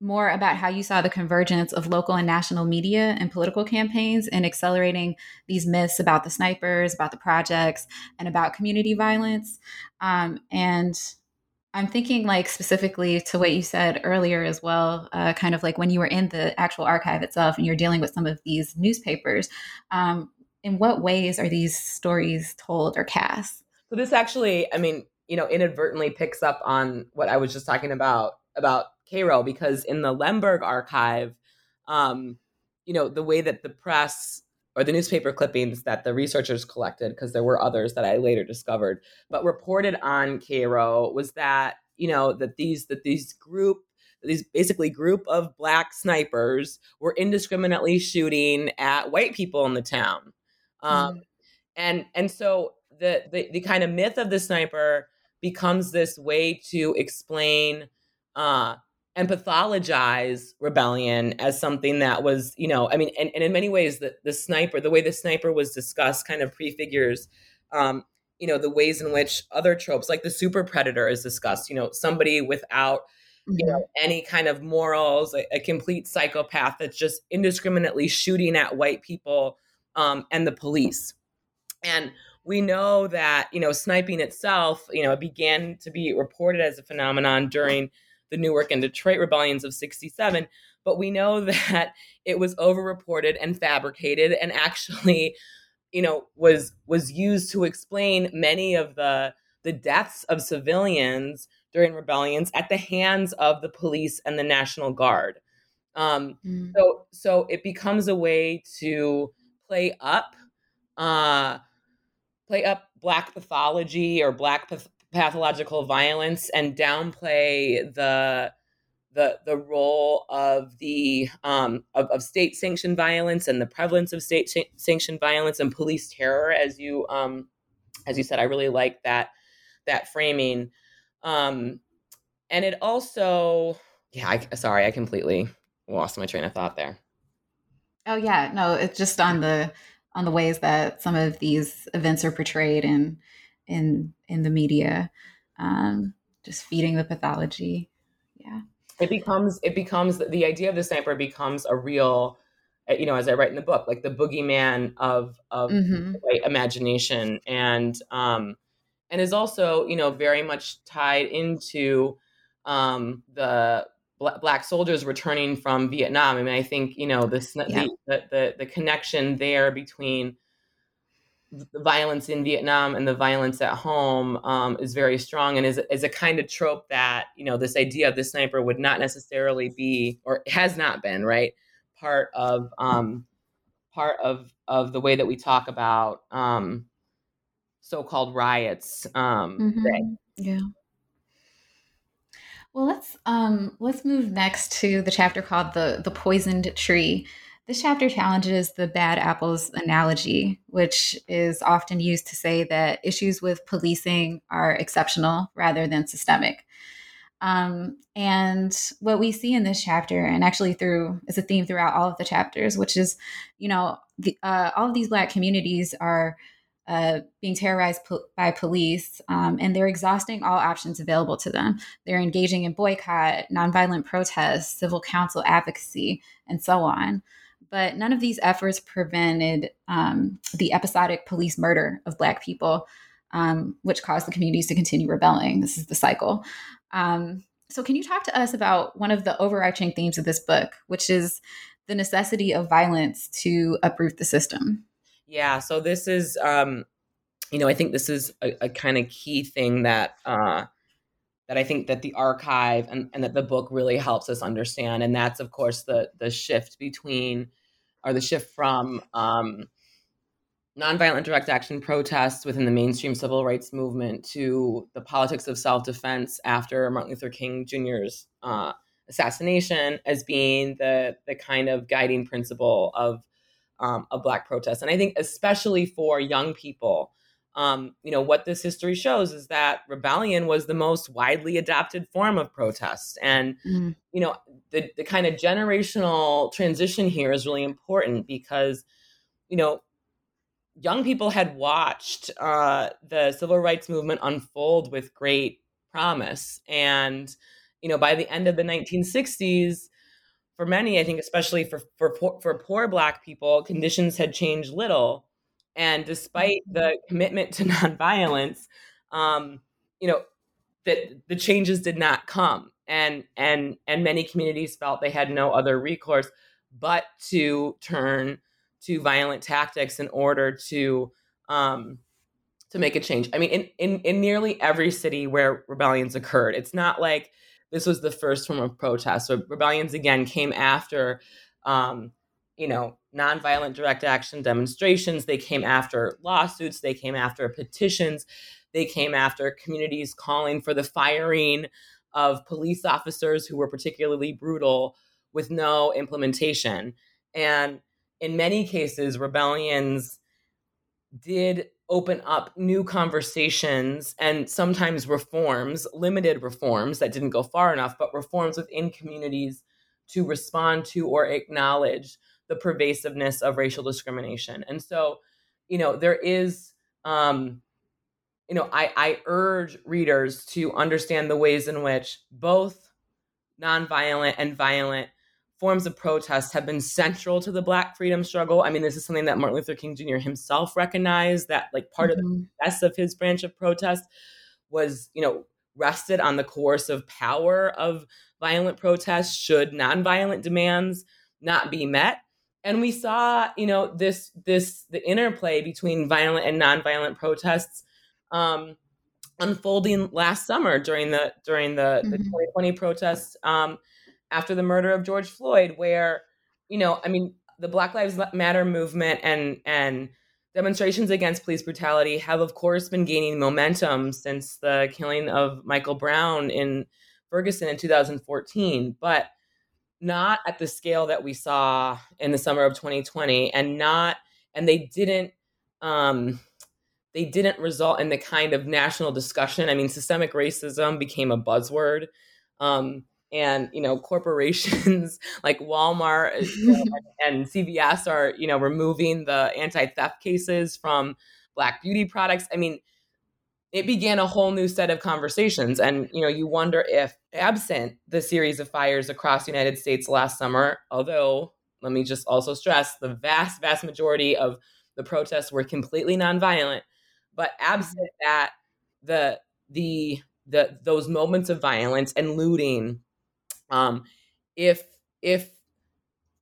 more about how you saw the convergence of local and national media and political campaigns in accelerating these myths about the snipers, about the projects, and about community violence. Um, and I'm thinking, like, specifically to what you said earlier as well, uh, kind of like when you were in the actual archive itself and you're dealing with some of these newspapers. Um, in what ways are these stories told or cast? So, this actually, I mean, you know, inadvertently picks up on what I was just talking about about Cairo because in the Lemberg archive, um, you know, the way that the press or the newspaper clippings that the researchers collected, because there were others that I later discovered, but reported on Cairo was that, you know, that these that these group these basically group of black snipers were indiscriminately shooting at white people in the town. Um, mm. and and so the, the the kind of myth of the sniper becomes this way to explain uh, and pathologize rebellion as something that was, you know, I mean, and, and in many ways, the, the sniper, the way the sniper was discussed kind of prefigures, um, you know, the ways in which other tropes, like the super predator, is discussed. You know, somebody without, you know, mm-hmm. any kind of morals, a, a complete psychopath that's just indiscriminately shooting at white people um, and the police. And we know that, you know, sniping itself, you know, it began to be reported as a phenomenon during the Newark and Detroit rebellions of 67. But we know [laughs] that it was overreported and fabricated and actually, you know, was was used to explain many of the the deaths of civilians during rebellions at the hands of the police and the National Guard. Um, mm. So, so it becomes a way to play up, uh, play up black pathology or black path- pathological violence and downplay the the the role of the um, of, of state sanctioned violence and the prevalence of state sanctioned violence and police terror as you um, as you said I really like that that framing. Um, and it also yeah I, sorry I completely lost my train of thought there. Oh yeah no it's just on the on the ways that some of these events are portrayed and in in the media, um, just feeding the pathology. Yeah, it becomes it becomes the idea of the sniper becomes a real, uh, you know, as I write in the book, like the boogeyman of of mm-hmm. imagination, and um, and is also you know very much tied into um, the black soldiers returning from Vietnam. I mean, I think you know the, yeah. the, the the connection there between the violence in Vietnam and the violence at home um, is very strong and is, is a kind of trope that, you know, this idea of the sniper would not necessarily be, or has not been, right, part of um, part of of the way that we talk about um, so-called riots um, mm-hmm. Yeah. Well, let's um, let's move next to the chapter called the the poisoned tree This chapter challenges the bad apples analogy, which is often used to say that issues with policing are exceptional rather than systemic. Um, and what we see in this chapter, and actually through, is a theme throughout all of the chapters, which is, you know, the, uh, all of these Black communities are uh, being terrorized po- by police, um, and they're exhausting all options available to them. They're engaging in boycott, nonviolent protests, civil council advocacy, and so on. But none of these efforts prevented um, the episodic police murder of Black people, um, which caused the communities to continue rebelling. This is the cycle. Um, so, can you talk to us about one of the overarching themes of this book, which is the necessity of violence to uproot the system? Yeah. So, this is, um, you know, I think this is a, a kind of key thing that. Uh, that I think that the archive and, and that the book really helps us understand, and that's of course the the shift between or the shift from um, nonviolent direct action protests within the mainstream civil rights movement to the politics of self defense after Martin Luther King Jr.'s uh, assassination as being the the kind of guiding principle of um, of Black protests, and I think especially for young people. Um, you know what this history shows is that rebellion was the most widely adopted form of protest, and mm. you know the the kind of generational transition here is really important because you know young people had watched uh, the civil rights movement unfold with great promise. And, you know, by the end of the 1960s, for many, I think, especially for, for, for poor Black people, conditions had changed little. And despite the mm-hmm. commitment to [laughs] nonviolence, um, you know, that the changes did not come. And, and, and many communities felt they had no other recourse but to turn to violent tactics in order to um, to make a change. I mean, in, in in nearly every city where rebellions occurred, it's not like this was the first form of protest. So rebellions again came after, um, you know, nonviolent direct action demonstrations. They came after lawsuits. They came after petitions. They came after communities calling for the firing of police officers who were particularly brutal with no implementation. And in many cases, rebellions did open up new conversations and sometimes reforms, limited reforms that didn't go far enough, but reforms within communities to respond to or acknowledge the pervasiveness of racial discrimination. And so, you know, there is, um, you know, I, I urge readers to understand the ways in which both nonviolent and violent forms of protest have been central to the black freedom struggle i mean this is something that martin luther king jr himself recognized that like part mm-hmm. of the mm-hmm. success of his branch of protest was you know rested on the coercive power of violent protests should nonviolent demands not be met and we saw you know this this the interplay between violent and nonviolent protests um, unfolding last summer during the during the, mm-hmm. the 2020 protests um, after the murder of George Floyd, where, you know, I mean, the Black Lives Matter movement and and demonstrations against police brutality have, of course, been gaining momentum since the killing of Michael Brown in Ferguson in 2014, but not at the scale that we saw in the summer of 2020, and not and they didn't um, they didn't result in the kind of national discussion. I mean, systemic racism became a buzzword. Um, and you know corporations [laughs] like Walmart [laughs] and CVS are you know removing the anti-theft cases from black beauty products. I mean, it began a whole new set of conversations and you know you wonder if absent the series of fires across the United States last summer, although let me just also stress the vast vast majority of the protests were completely nonviolent, but absent that the the the those moments of violence and looting um, if if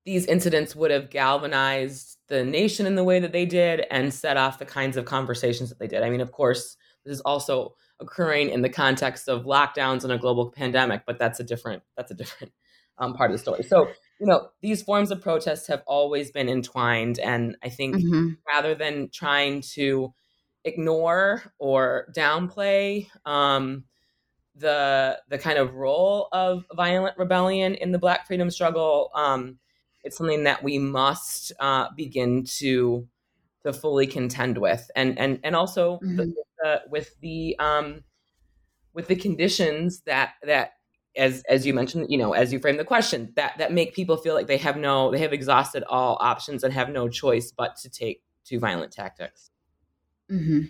these incidents would have galvanized the nation in the way that they did and set off the kinds of conversations that they did. I mean, of course, this is also occurring in the context of lockdowns and a global pandemic, but that's a different that's a different um, part of the story. So, you know, these forms of protest have always been entwined, and I think mm-hmm. rather than trying to ignore or downplay um, the the kind of role of violent rebellion in the Black freedom struggle. Um, it's something that we must uh, begin to to fully contend with, and and and also mm-hmm. the, the, with the um, with the conditions that that as as you mentioned, you know, as you frame the question, that that make people feel like they have no, they have exhausted all options and have no choice but to take to violent tactics. Mm-hmm.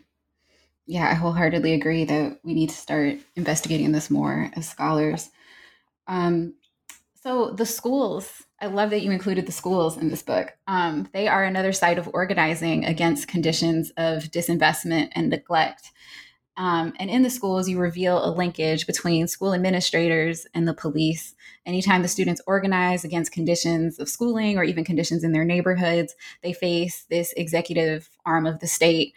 Yeah, I wholeheartedly agree that we need to start investigating this more as scholars. Um, so the schools, I love that you included the schools in this book. Um, they are another site of organizing against conditions of disinvestment and neglect. Um, and in the schools, you reveal a linkage between school administrators and the police. Anytime the students organize against conditions of schooling or even conditions in their neighborhoods, they face this executive arm of the state.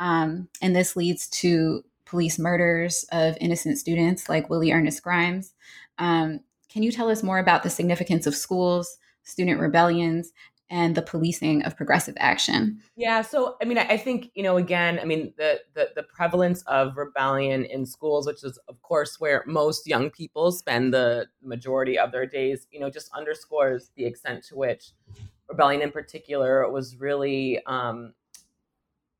Um, and this leads to police murders of innocent students like Willie Ernest Grimes. Um, can you tell us more about the significance of schools, student rebellions, and the policing of progressive action. Yeah, so I mean, I think you know, again, I mean, the the, the prevalence of rebellion in schools, which is of course where most young people spend the majority of their days, you know, just underscores the extent to which rebellion, in particular, was really um,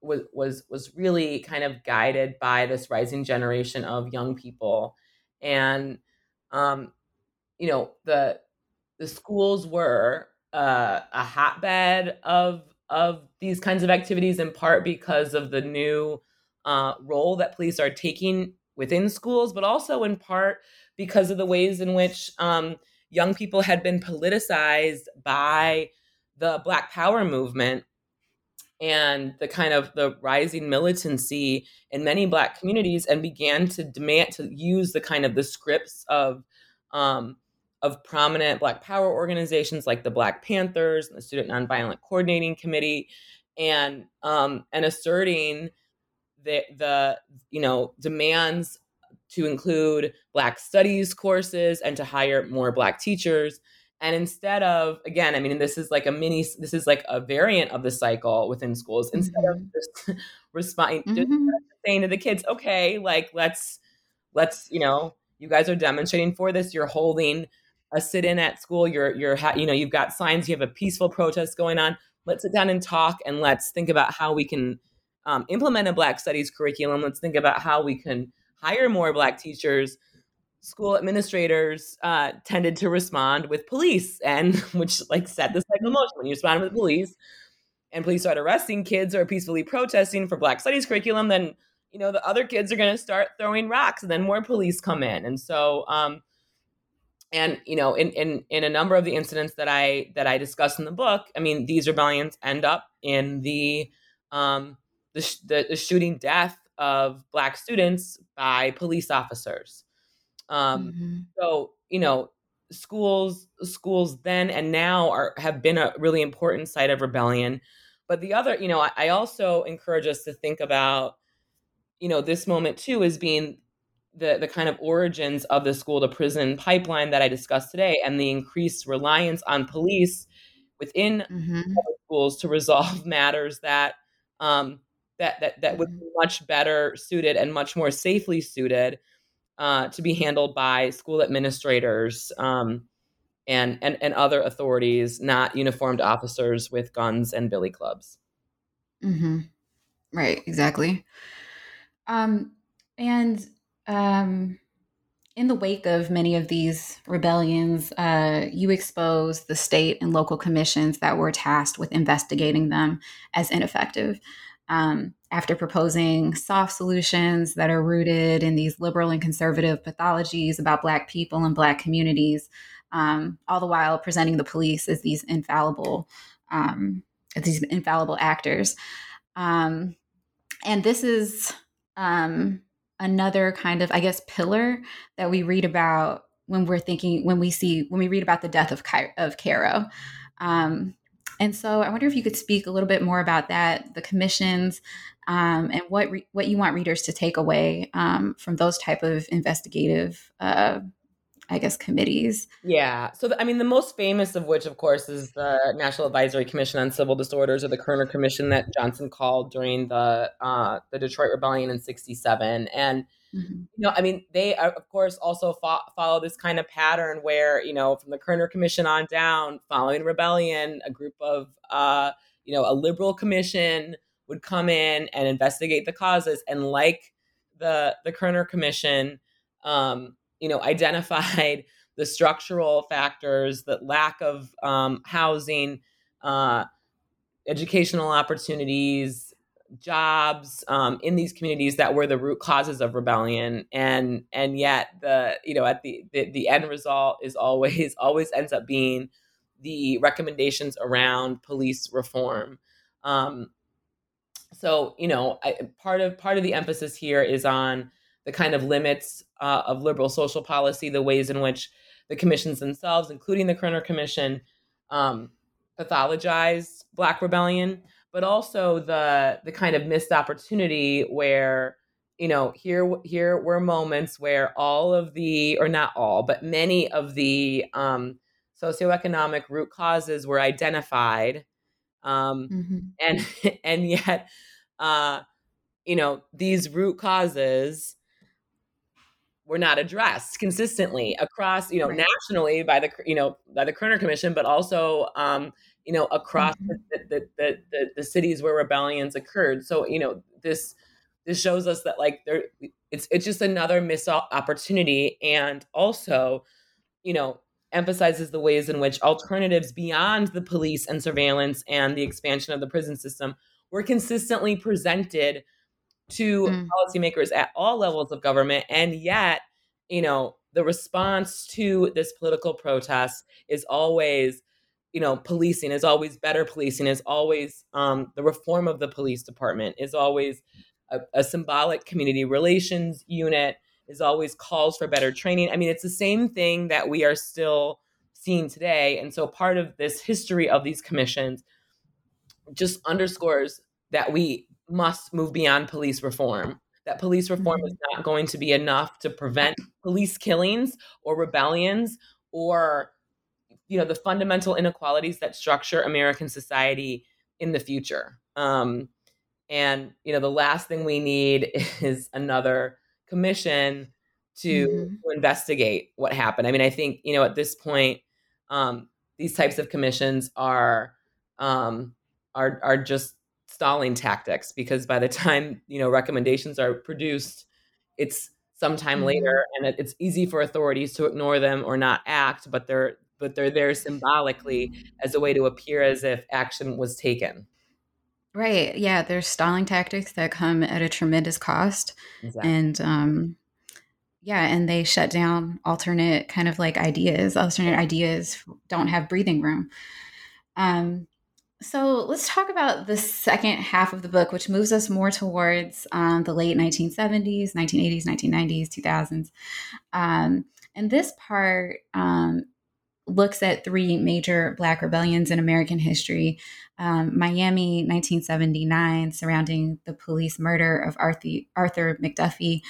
was was was really kind of guided by this rising generation of young people, and um, you know, the the schools were uh, a hotbed of of these kinds of activities in part because of the new uh, role that police are taking within schools, but also in part because of the ways in which um, young people had been politicized by the Black Power movement and the kind of the rising militancy in many Black communities, and began to demand to use the kind of the scripts of um, of prominent Black Power organizations like the Black Panthers and the Student Nonviolent Coordinating Committee, and um, and asserting the the you know demands to include Black Studies courses and to hire more Black teachers. And instead of again, I mean, this is like a mini, this is like a variant of the cycle within schools. Instead mm-hmm. of just responding, mm-hmm. just [laughs] saying to the kids, okay, like let's let's you know, you guys are demonstrating for this. You're holding a sit in at school, you're you're you know you've got signs, you have a peaceful protest going on. Let's sit down and talk, and let's think about how we can um, implement a Black Studies curriculum. Let's think about how we can hire more Black teachers. School administrators uh, tended to respond with police, and [laughs] which like set the cycle motion. When you respond with police, and police start arresting kids who are peacefully protesting for Black Studies curriculum, then you know the other kids are going to start throwing rocks, and then more police come in, and so um, and you know in, in in a number of the incidents that i that i discuss in the book i mean these rebellions end up in the um the, the, the shooting death of black students by police officers um mm-hmm. so you know schools schools then and now are have been a really important site of rebellion but the other you know I, I also encourage us to think about you know this moment too as being the the kind of origins of the school to prison pipeline that I discussed today and the increased reliance on police within mm-hmm. schools to resolve [laughs] matters that um, that that that would be mm-hmm. much better suited and much more safely suited uh, to be handled by school administrators um, and, and and other authorities, not uniformed officers with guns and billy clubs. Mm-hmm. Right. Exactly. Um, and um, in the wake of many of these rebellions, uh, you expose the state and local commissions that were tasked with investigating them as ineffective. Um, after proposing soft solutions that are rooted in these liberal and conservative pathologies about Black people and Black communities, um, all the while presenting the police as these infallible, um, as these infallible actors. Um, and this is um, another kind of, I guess, pillar that we read about when we're thinking, when we see, when we read about the death of, Ky- of Cairo. Um, and so I wonder if you could speak a little bit more about that, the commissions, um, and what re- what you want readers to take away um, from those type of investigative uh, I guess, committees. Yeah. So, the, I mean, the most famous of which, of course, is the National Advisory Commission on Civil Disorders, or the Kerner Commission that Johnson called during the uh, the Detroit Rebellion in '67. And mm-hmm. you know, I mean, they are, of course also fo- follow this kind of pattern where you know, from the Kerner Commission on down, following rebellion, a group of uh, you know, a liberal commission would come in and investigate the causes, and like the the Kerner Commission, um, you know, identified [laughs] the structural factors, the lack of um, housing, uh, educational opportunities, jobs um, in these communities that were the root causes of rebellion, and and yet the you know at the the, the end result is always [laughs] always ends up being the recommendations around police reform. Um, so you know, I, part of part of the emphasis here is on the kind of limits uh, of liberal social policy, the ways in which the commissions themselves, including the Kerner Commission, um, pathologized Black rebellion, but also the the kind of missed opportunity where you know here here were moments where all of the or not all but many of the um, socioeconomic root causes were identified um, mm-hmm. and [laughs] and yet uh, you know these root causes were not addressed consistently across you know right. nationally by the you know by the Kerner Commission, but also um, you know across mm-hmm. the, the, the, the, cities where rebellions occurred. So you know this this shows us that like there it's it's just another missed opportunity, and also you know emphasizes the ways in which alternatives beyond the police and surveillance and the expansion of the prison system were consistently presented to mm. policymakers at all levels of government. And yet, you know, the response to this political protest is always, you know, policing is always better policing, is always um, the reform of the police department, is always a, a symbolic community relations unit, is always calls for better training. I mean, it's the same thing that we are still seeing today. And so part of this history of these commissions just underscores that we must move beyond police reform. That police reform is mm-hmm. not going to be enough to prevent police killings or rebellions or you know the fundamental inequalities that structure American society in the future. Um, and you know the last thing we need [laughs] is another commission to, mm-hmm. to investigate what happened. I mean, I think you know at this point, um, these types of commissions are um, are are just stalling tactics because by the time you know recommendations are produced it's sometime mm-hmm. later and it's easy for authorities to ignore them or not act but they're but they're there symbolically as a way to appear as if action was taken. Right. Yeah there's stalling tactics that come at a tremendous cost exactly. and um yeah and they shut down alternate kind of like ideas. Alternate ideas don't have breathing room. Um so let's talk about the second half of the book, which moves us more towards um, the late 1970s, 1980s, 1990s, 2000s. Um, and this part um, looks at three major Black rebellions in American history. Um, Miami, 1979, surrounding the police murder of Arthur, Arthur McDuffie,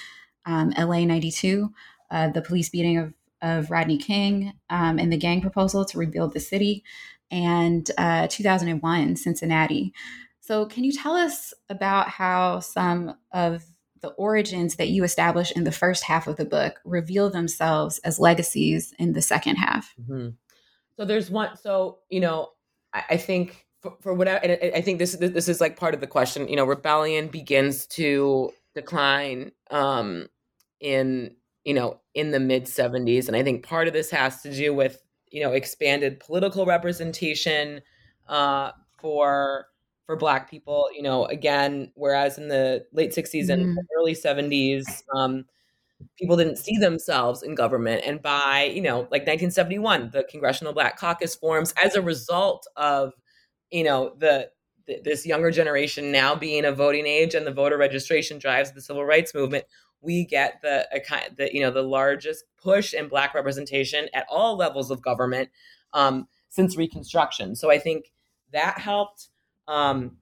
um, LA, 92, uh, the police beating of, of Rodney King, um, and the gang proposal to rebuild the city and uh, 2001 Cincinnati. So, can you tell us about how some of the origins that you establish in the first half of the book reveal themselves as legacies in the second half? Mm-hmm. So, there's one. So, you know, I, I think for, for whatever, and I think this this is like part of the question. You know, rebellion begins to decline um, in you know in the mid 70s, and I think part of this has to do with you know expanded political representation uh, for for black people you know again whereas in the late 60s mm-hmm. and early 70s um, people didn't see themselves in government and by you know like 1971 the congressional black caucus forms as a result of you know the this younger generation now being a voting age and the voter registration drives the civil rights movement we get the, the you know the largest push in black representation at all levels of government um, since reconstruction. So i think that helped. Um,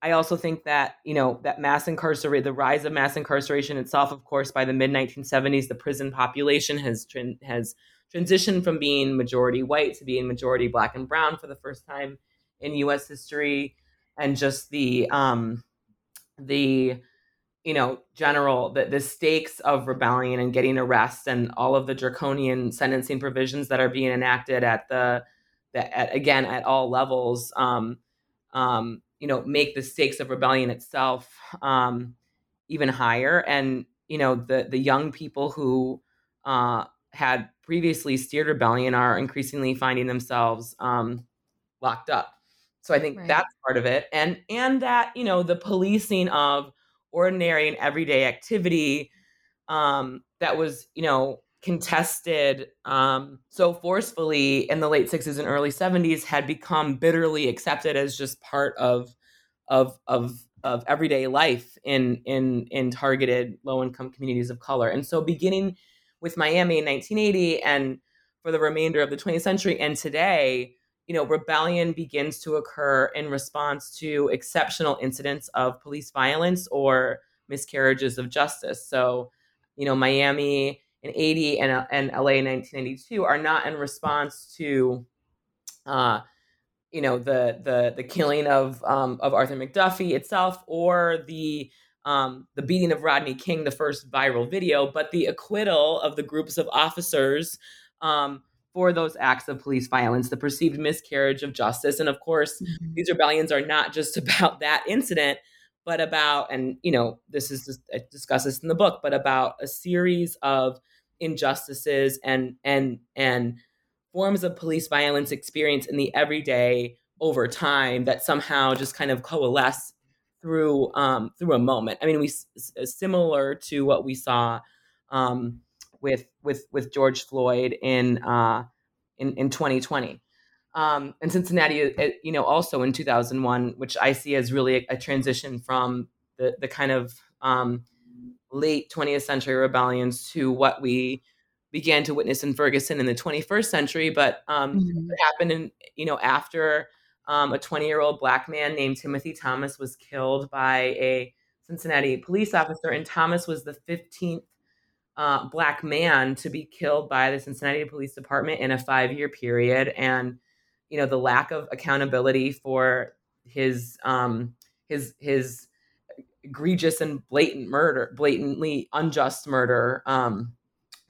i also think that you know that mass incarceration the rise of mass incarceration itself of course by the mid 1970s the prison population has has transitioned from being majority white to being majority black and brown for the first time in us history. And just the um, the you know, general the, the stakes of rebellion and getting arrest and all of the draconian sentencing provisions that are being enacted at the, the at, again at all levels, um, um, you know, make the stakes of rebellion itself um, even higher. And you know, the the young people who uh, had previously steered rebellion are increasingly finding themselves um, locked up. So I think right. that's part of it, and and that you know the policing of ordinary and everyday activity um, that was, you know, contested um, so forcefully in the late 60s and early 70s had become bitterly accepted as just part of of of of everyday life in in in targeted low income communities of color. And so beginning with Miami in 1980 and for the remainder of the 20th century and today, you know, rebellion begins to occur in response to exceptional incidents of police violence or miscarriages of justice. So, you know, Miami in 80 and, and LA in 1992 are not in response to, uh, you know, the the the killing of um, of Arthur McDuffie itself or the um, the beating of Rodney King, the first viral video, but the acquittal of the groups of officers um, for those acts of police violence, the perceived miscarriage of justice. And of course, mm-hmm. these rebellions are not just [laughs] about that incident, but about, and you know, this is just, I discuss this in the book, but about a series of injustices and and and forms of police violence experienced in the everyday over time that somehow just kind of coalesce through um, through a moment. I mean, we similar to what we saw um, with with with George Floyd in uh, in in 2020. Um, and Cincinnati, uh, you know, also in 2001, which I see as really a, a transition from the the kind of um, late 20th century rebellions to what we began to witness in Ferguson in the 21st century. But um, mm-hmm. it happened in you know after um, a 20 year old black man named Timothy Thomas was killed by a Cincinnati police officer, and Thomas was the 15th uh, black man to be killed by the Cincinnati Police Department in a five year period, and you know the lack of accountability for his um, his his egregious and blatant murder, blatantly unjust murder, um,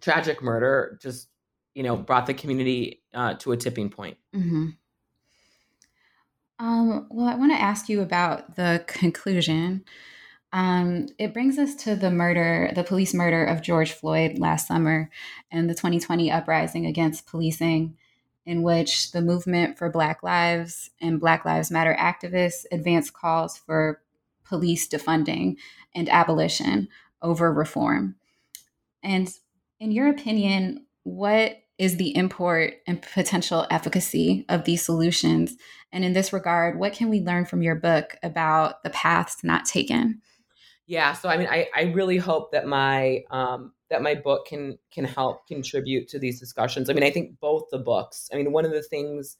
tragic murder, just you know brought the community uh, to a tipping point. Mm-hmm. Um, well, I want to ask you about the conclusion. Um, it brings us to the murder, the police murder of George Floyd last summer and the 2020 uprising against policing, in which the movement for Black Lives and Black Lives Matter activists advanced calls for police defunding and abolition over reform. And in your opinion, what is the import and potential efficacy of these solutions? And in this regard, what can we learn from your book about the paths not taken? Yeah so i mean i i really hope that my um that my book can can help contribute to these discussions. I mean i think both the books i mean one of the things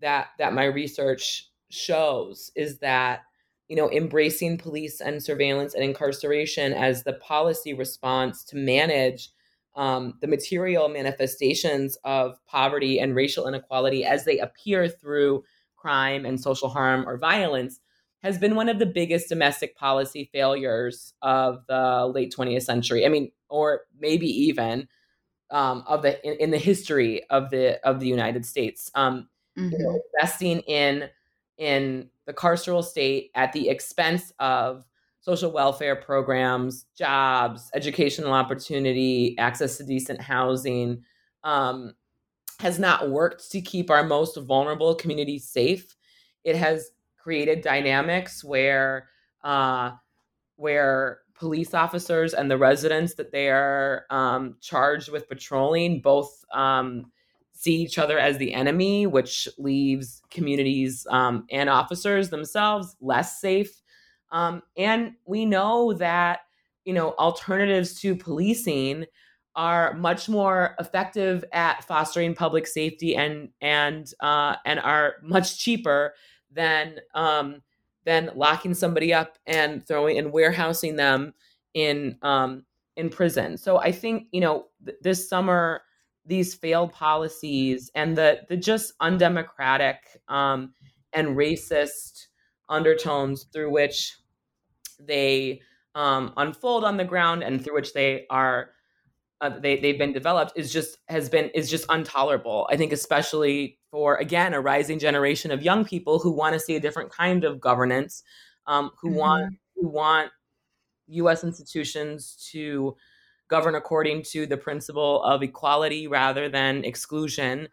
that that my research shows is that you know embracing police and surveillance and incarceration as the policy response to manage um, the material manifestations of poverty and racial inequality as they appear through crime and social harm or violence has been one of the biggest domestic policy failures of the late 20th century. I mean, or maybe even um, of the in, in, the history of the of the United States. Um, mm-hmm. you know, investing in in the carceral state at the expense of social welfare programs, jobs, educational opportunity, access to decent housing, um, has not worked to keep our most vulnerable communities safe. It has created dynamics where uh, where police officers and the residents that they are um, charged with patrolling both um, see each other as the enemy, which leaves communities um, and officers themselves less safe. Um, and we know that you know alternatives to policing are much more effective at fostering public safety and and uh, and are much cheaper than um, than locking somebody up and throwing and warehousing them in um, in prison. So I think you know th- this summer these failed policies and the the just undemocratic um, and racist undertones through which they um, unfold on the ground and through which they are uh, they they've been developed is just has been is just intolerable. I think especially for again a rising generation of young people who want to see a different kind of governance, um, who mm-hmm. want who want U.S. institutions to govern according to the principle of equality rather than exclusion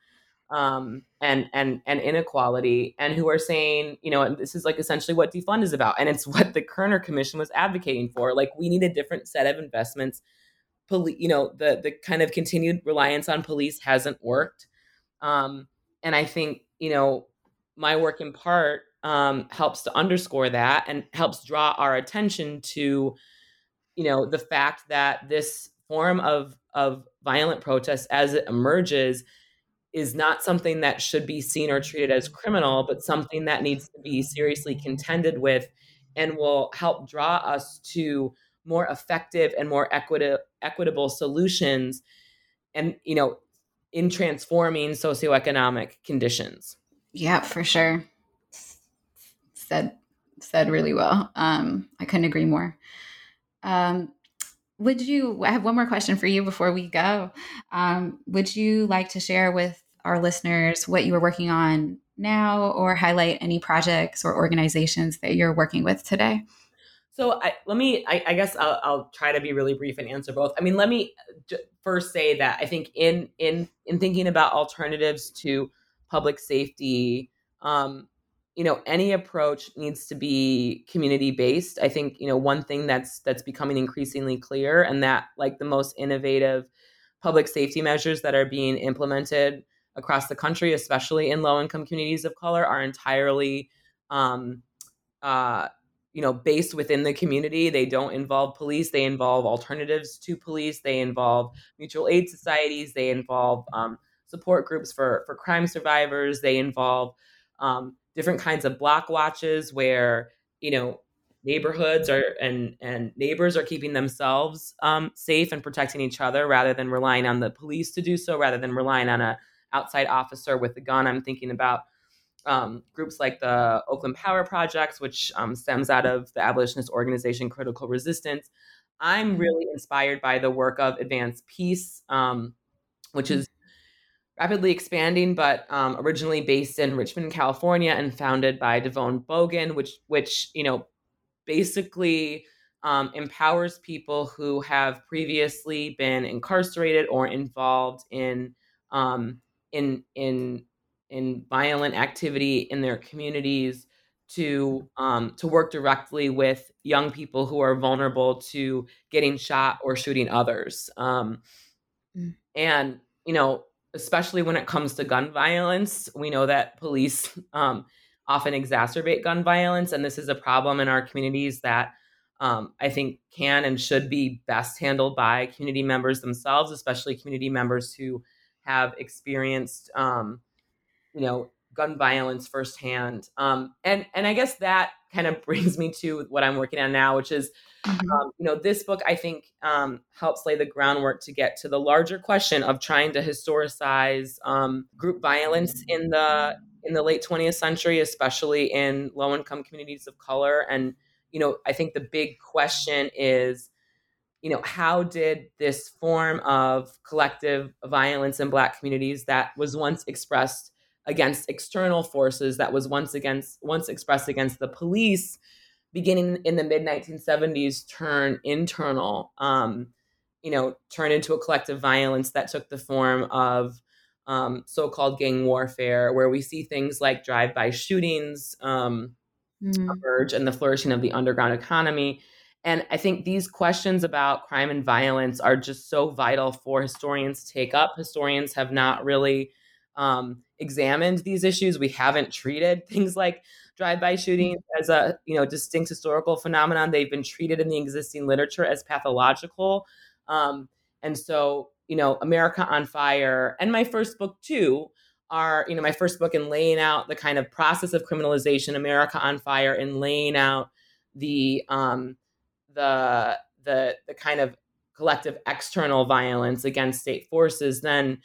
um, and and and inequality, and who are saying, you know, and this is like essentially what defund is about, and it's [laughs] what the Kerner Commission was advocating for. Like we need a different set of investments police, you know, the the kind of continued reliance on police hasn't worked. Um, and I think, you know, my work in part um, helps to underscore that and helps draw our attention to, you know, the fact that this form of of violent protest as it emerges is not something that should be seen or treated as criminal, but something that needs to be seriously contended with and will help draw us to more effective and more equitable equitable solutions. And you know in transforming socioeconomic conditions. Yeah for sure. Said said really well. Um i couldn't agree more. Um would you i have one more question for you before we go. Um would you like to share with our listeners what you are working on now or highlight any projects or organizations that you're working with today so I, let me, I, I guess I'll, I'll, try to be really brief and answer both. I mean, let me first say that I think in in in thinking about alternatives to public safety, um, you know, any approach needs to be community based. I think you know one thing that's that's becoming increasingly clear, and that like the most innovative public safety measures that are being implemented across the country, especially in low income communities of color, are entirely um, uh, you know based within the community they don't involve police they involve alternatives to police they involve mutual aid societies they involve um, support groups for for crime survivors they involve um, different kinds of block watches where you know neighborhoods are and and neighbors are keeping themselves um, safe and protecting each other rather than relying on the police to do so rather than relying on a outside officer with a gun. I'm thinking about um, groups like the Oakland Power Projects, which um, stems out of the abolitionist organization Critical Resistance. I'm mm-hmm. really inspired by the work of Advance Peace, um, which is rapidly expanding, but um, originally based in Richmond, California, and founded by DeVone Boggan, which which you know basically um, empowers people who have previously been incarcerated or involved in um, in in in violent activity in their communities to um, to work directly with young people who are vulnerable to getting shot or shooting others um, mm. and you know especially when it comes to gun violence we know that police [laughs] um, often exacerbate gun violence and this is a problem in our communities that um, i think can and should be best handled by community members themselves especially community members who have experienced um, you know gun violence firsthand um, and and i guess that kind of [laughs] brings me to what i'm working on now which is mm-hmm. um, you know this book i think um, helps lay the groundwork to get to the larger question of trying to historicize um, group violence in the in the late 20th century especially in low income communities of color and you know i think the big question is you know how did this form of collective violence in black communities that was once expressed against external forces that was once against once expressed against the police beginning in the mid 1970s turn internal um, you know turn into a collective violence that took the form of um, so-called gang warfare where we see things like drive-by shootings um, mm. emerge and the flourishing of the underground economy and i think these questions about crime and violence are just so vital for historians to take up historians have not really um, examined these issues. We haven't treated [laughs] things like drive-by shootings as a you know distinct historical phenomenon. They've been treated in the existing literature as pathological, um, and so you know America on Fire and my first book too are you know my first book in laying out the kind of process of criminalization, America on Fire, and laying out the um, the the the kind of collective external violence against state forces. Then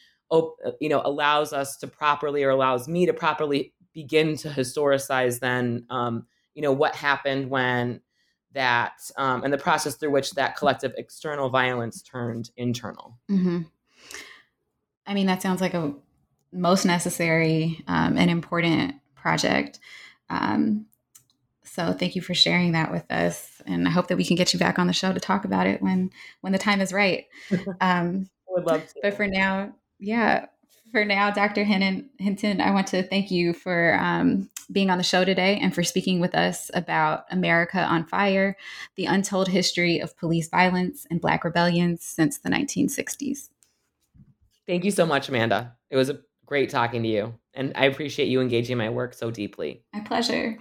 you know allows us to properly or allows me to properly begin to historicize then um, you know what happened when that um, and the process through which that collective external violence turned internal. Mm-hmm. I mean, that sounds like a most necessary um, and important project. Um, so thank you for sharing that with us, and I hope that we can get you back on the show to talk about it when when the time is right. [laughs] Um, would love to. But for now, yeah, for now, Dr. Hinton, Hinton I want to thank you for um, being on the show today and for speaking with us about America on Fire, the untold history of police violence and Black rebellions since the 1960s. Thank you so much, Amanda. It was great talking to you, and I appreciate you engaging my work so deeply. My pleasure.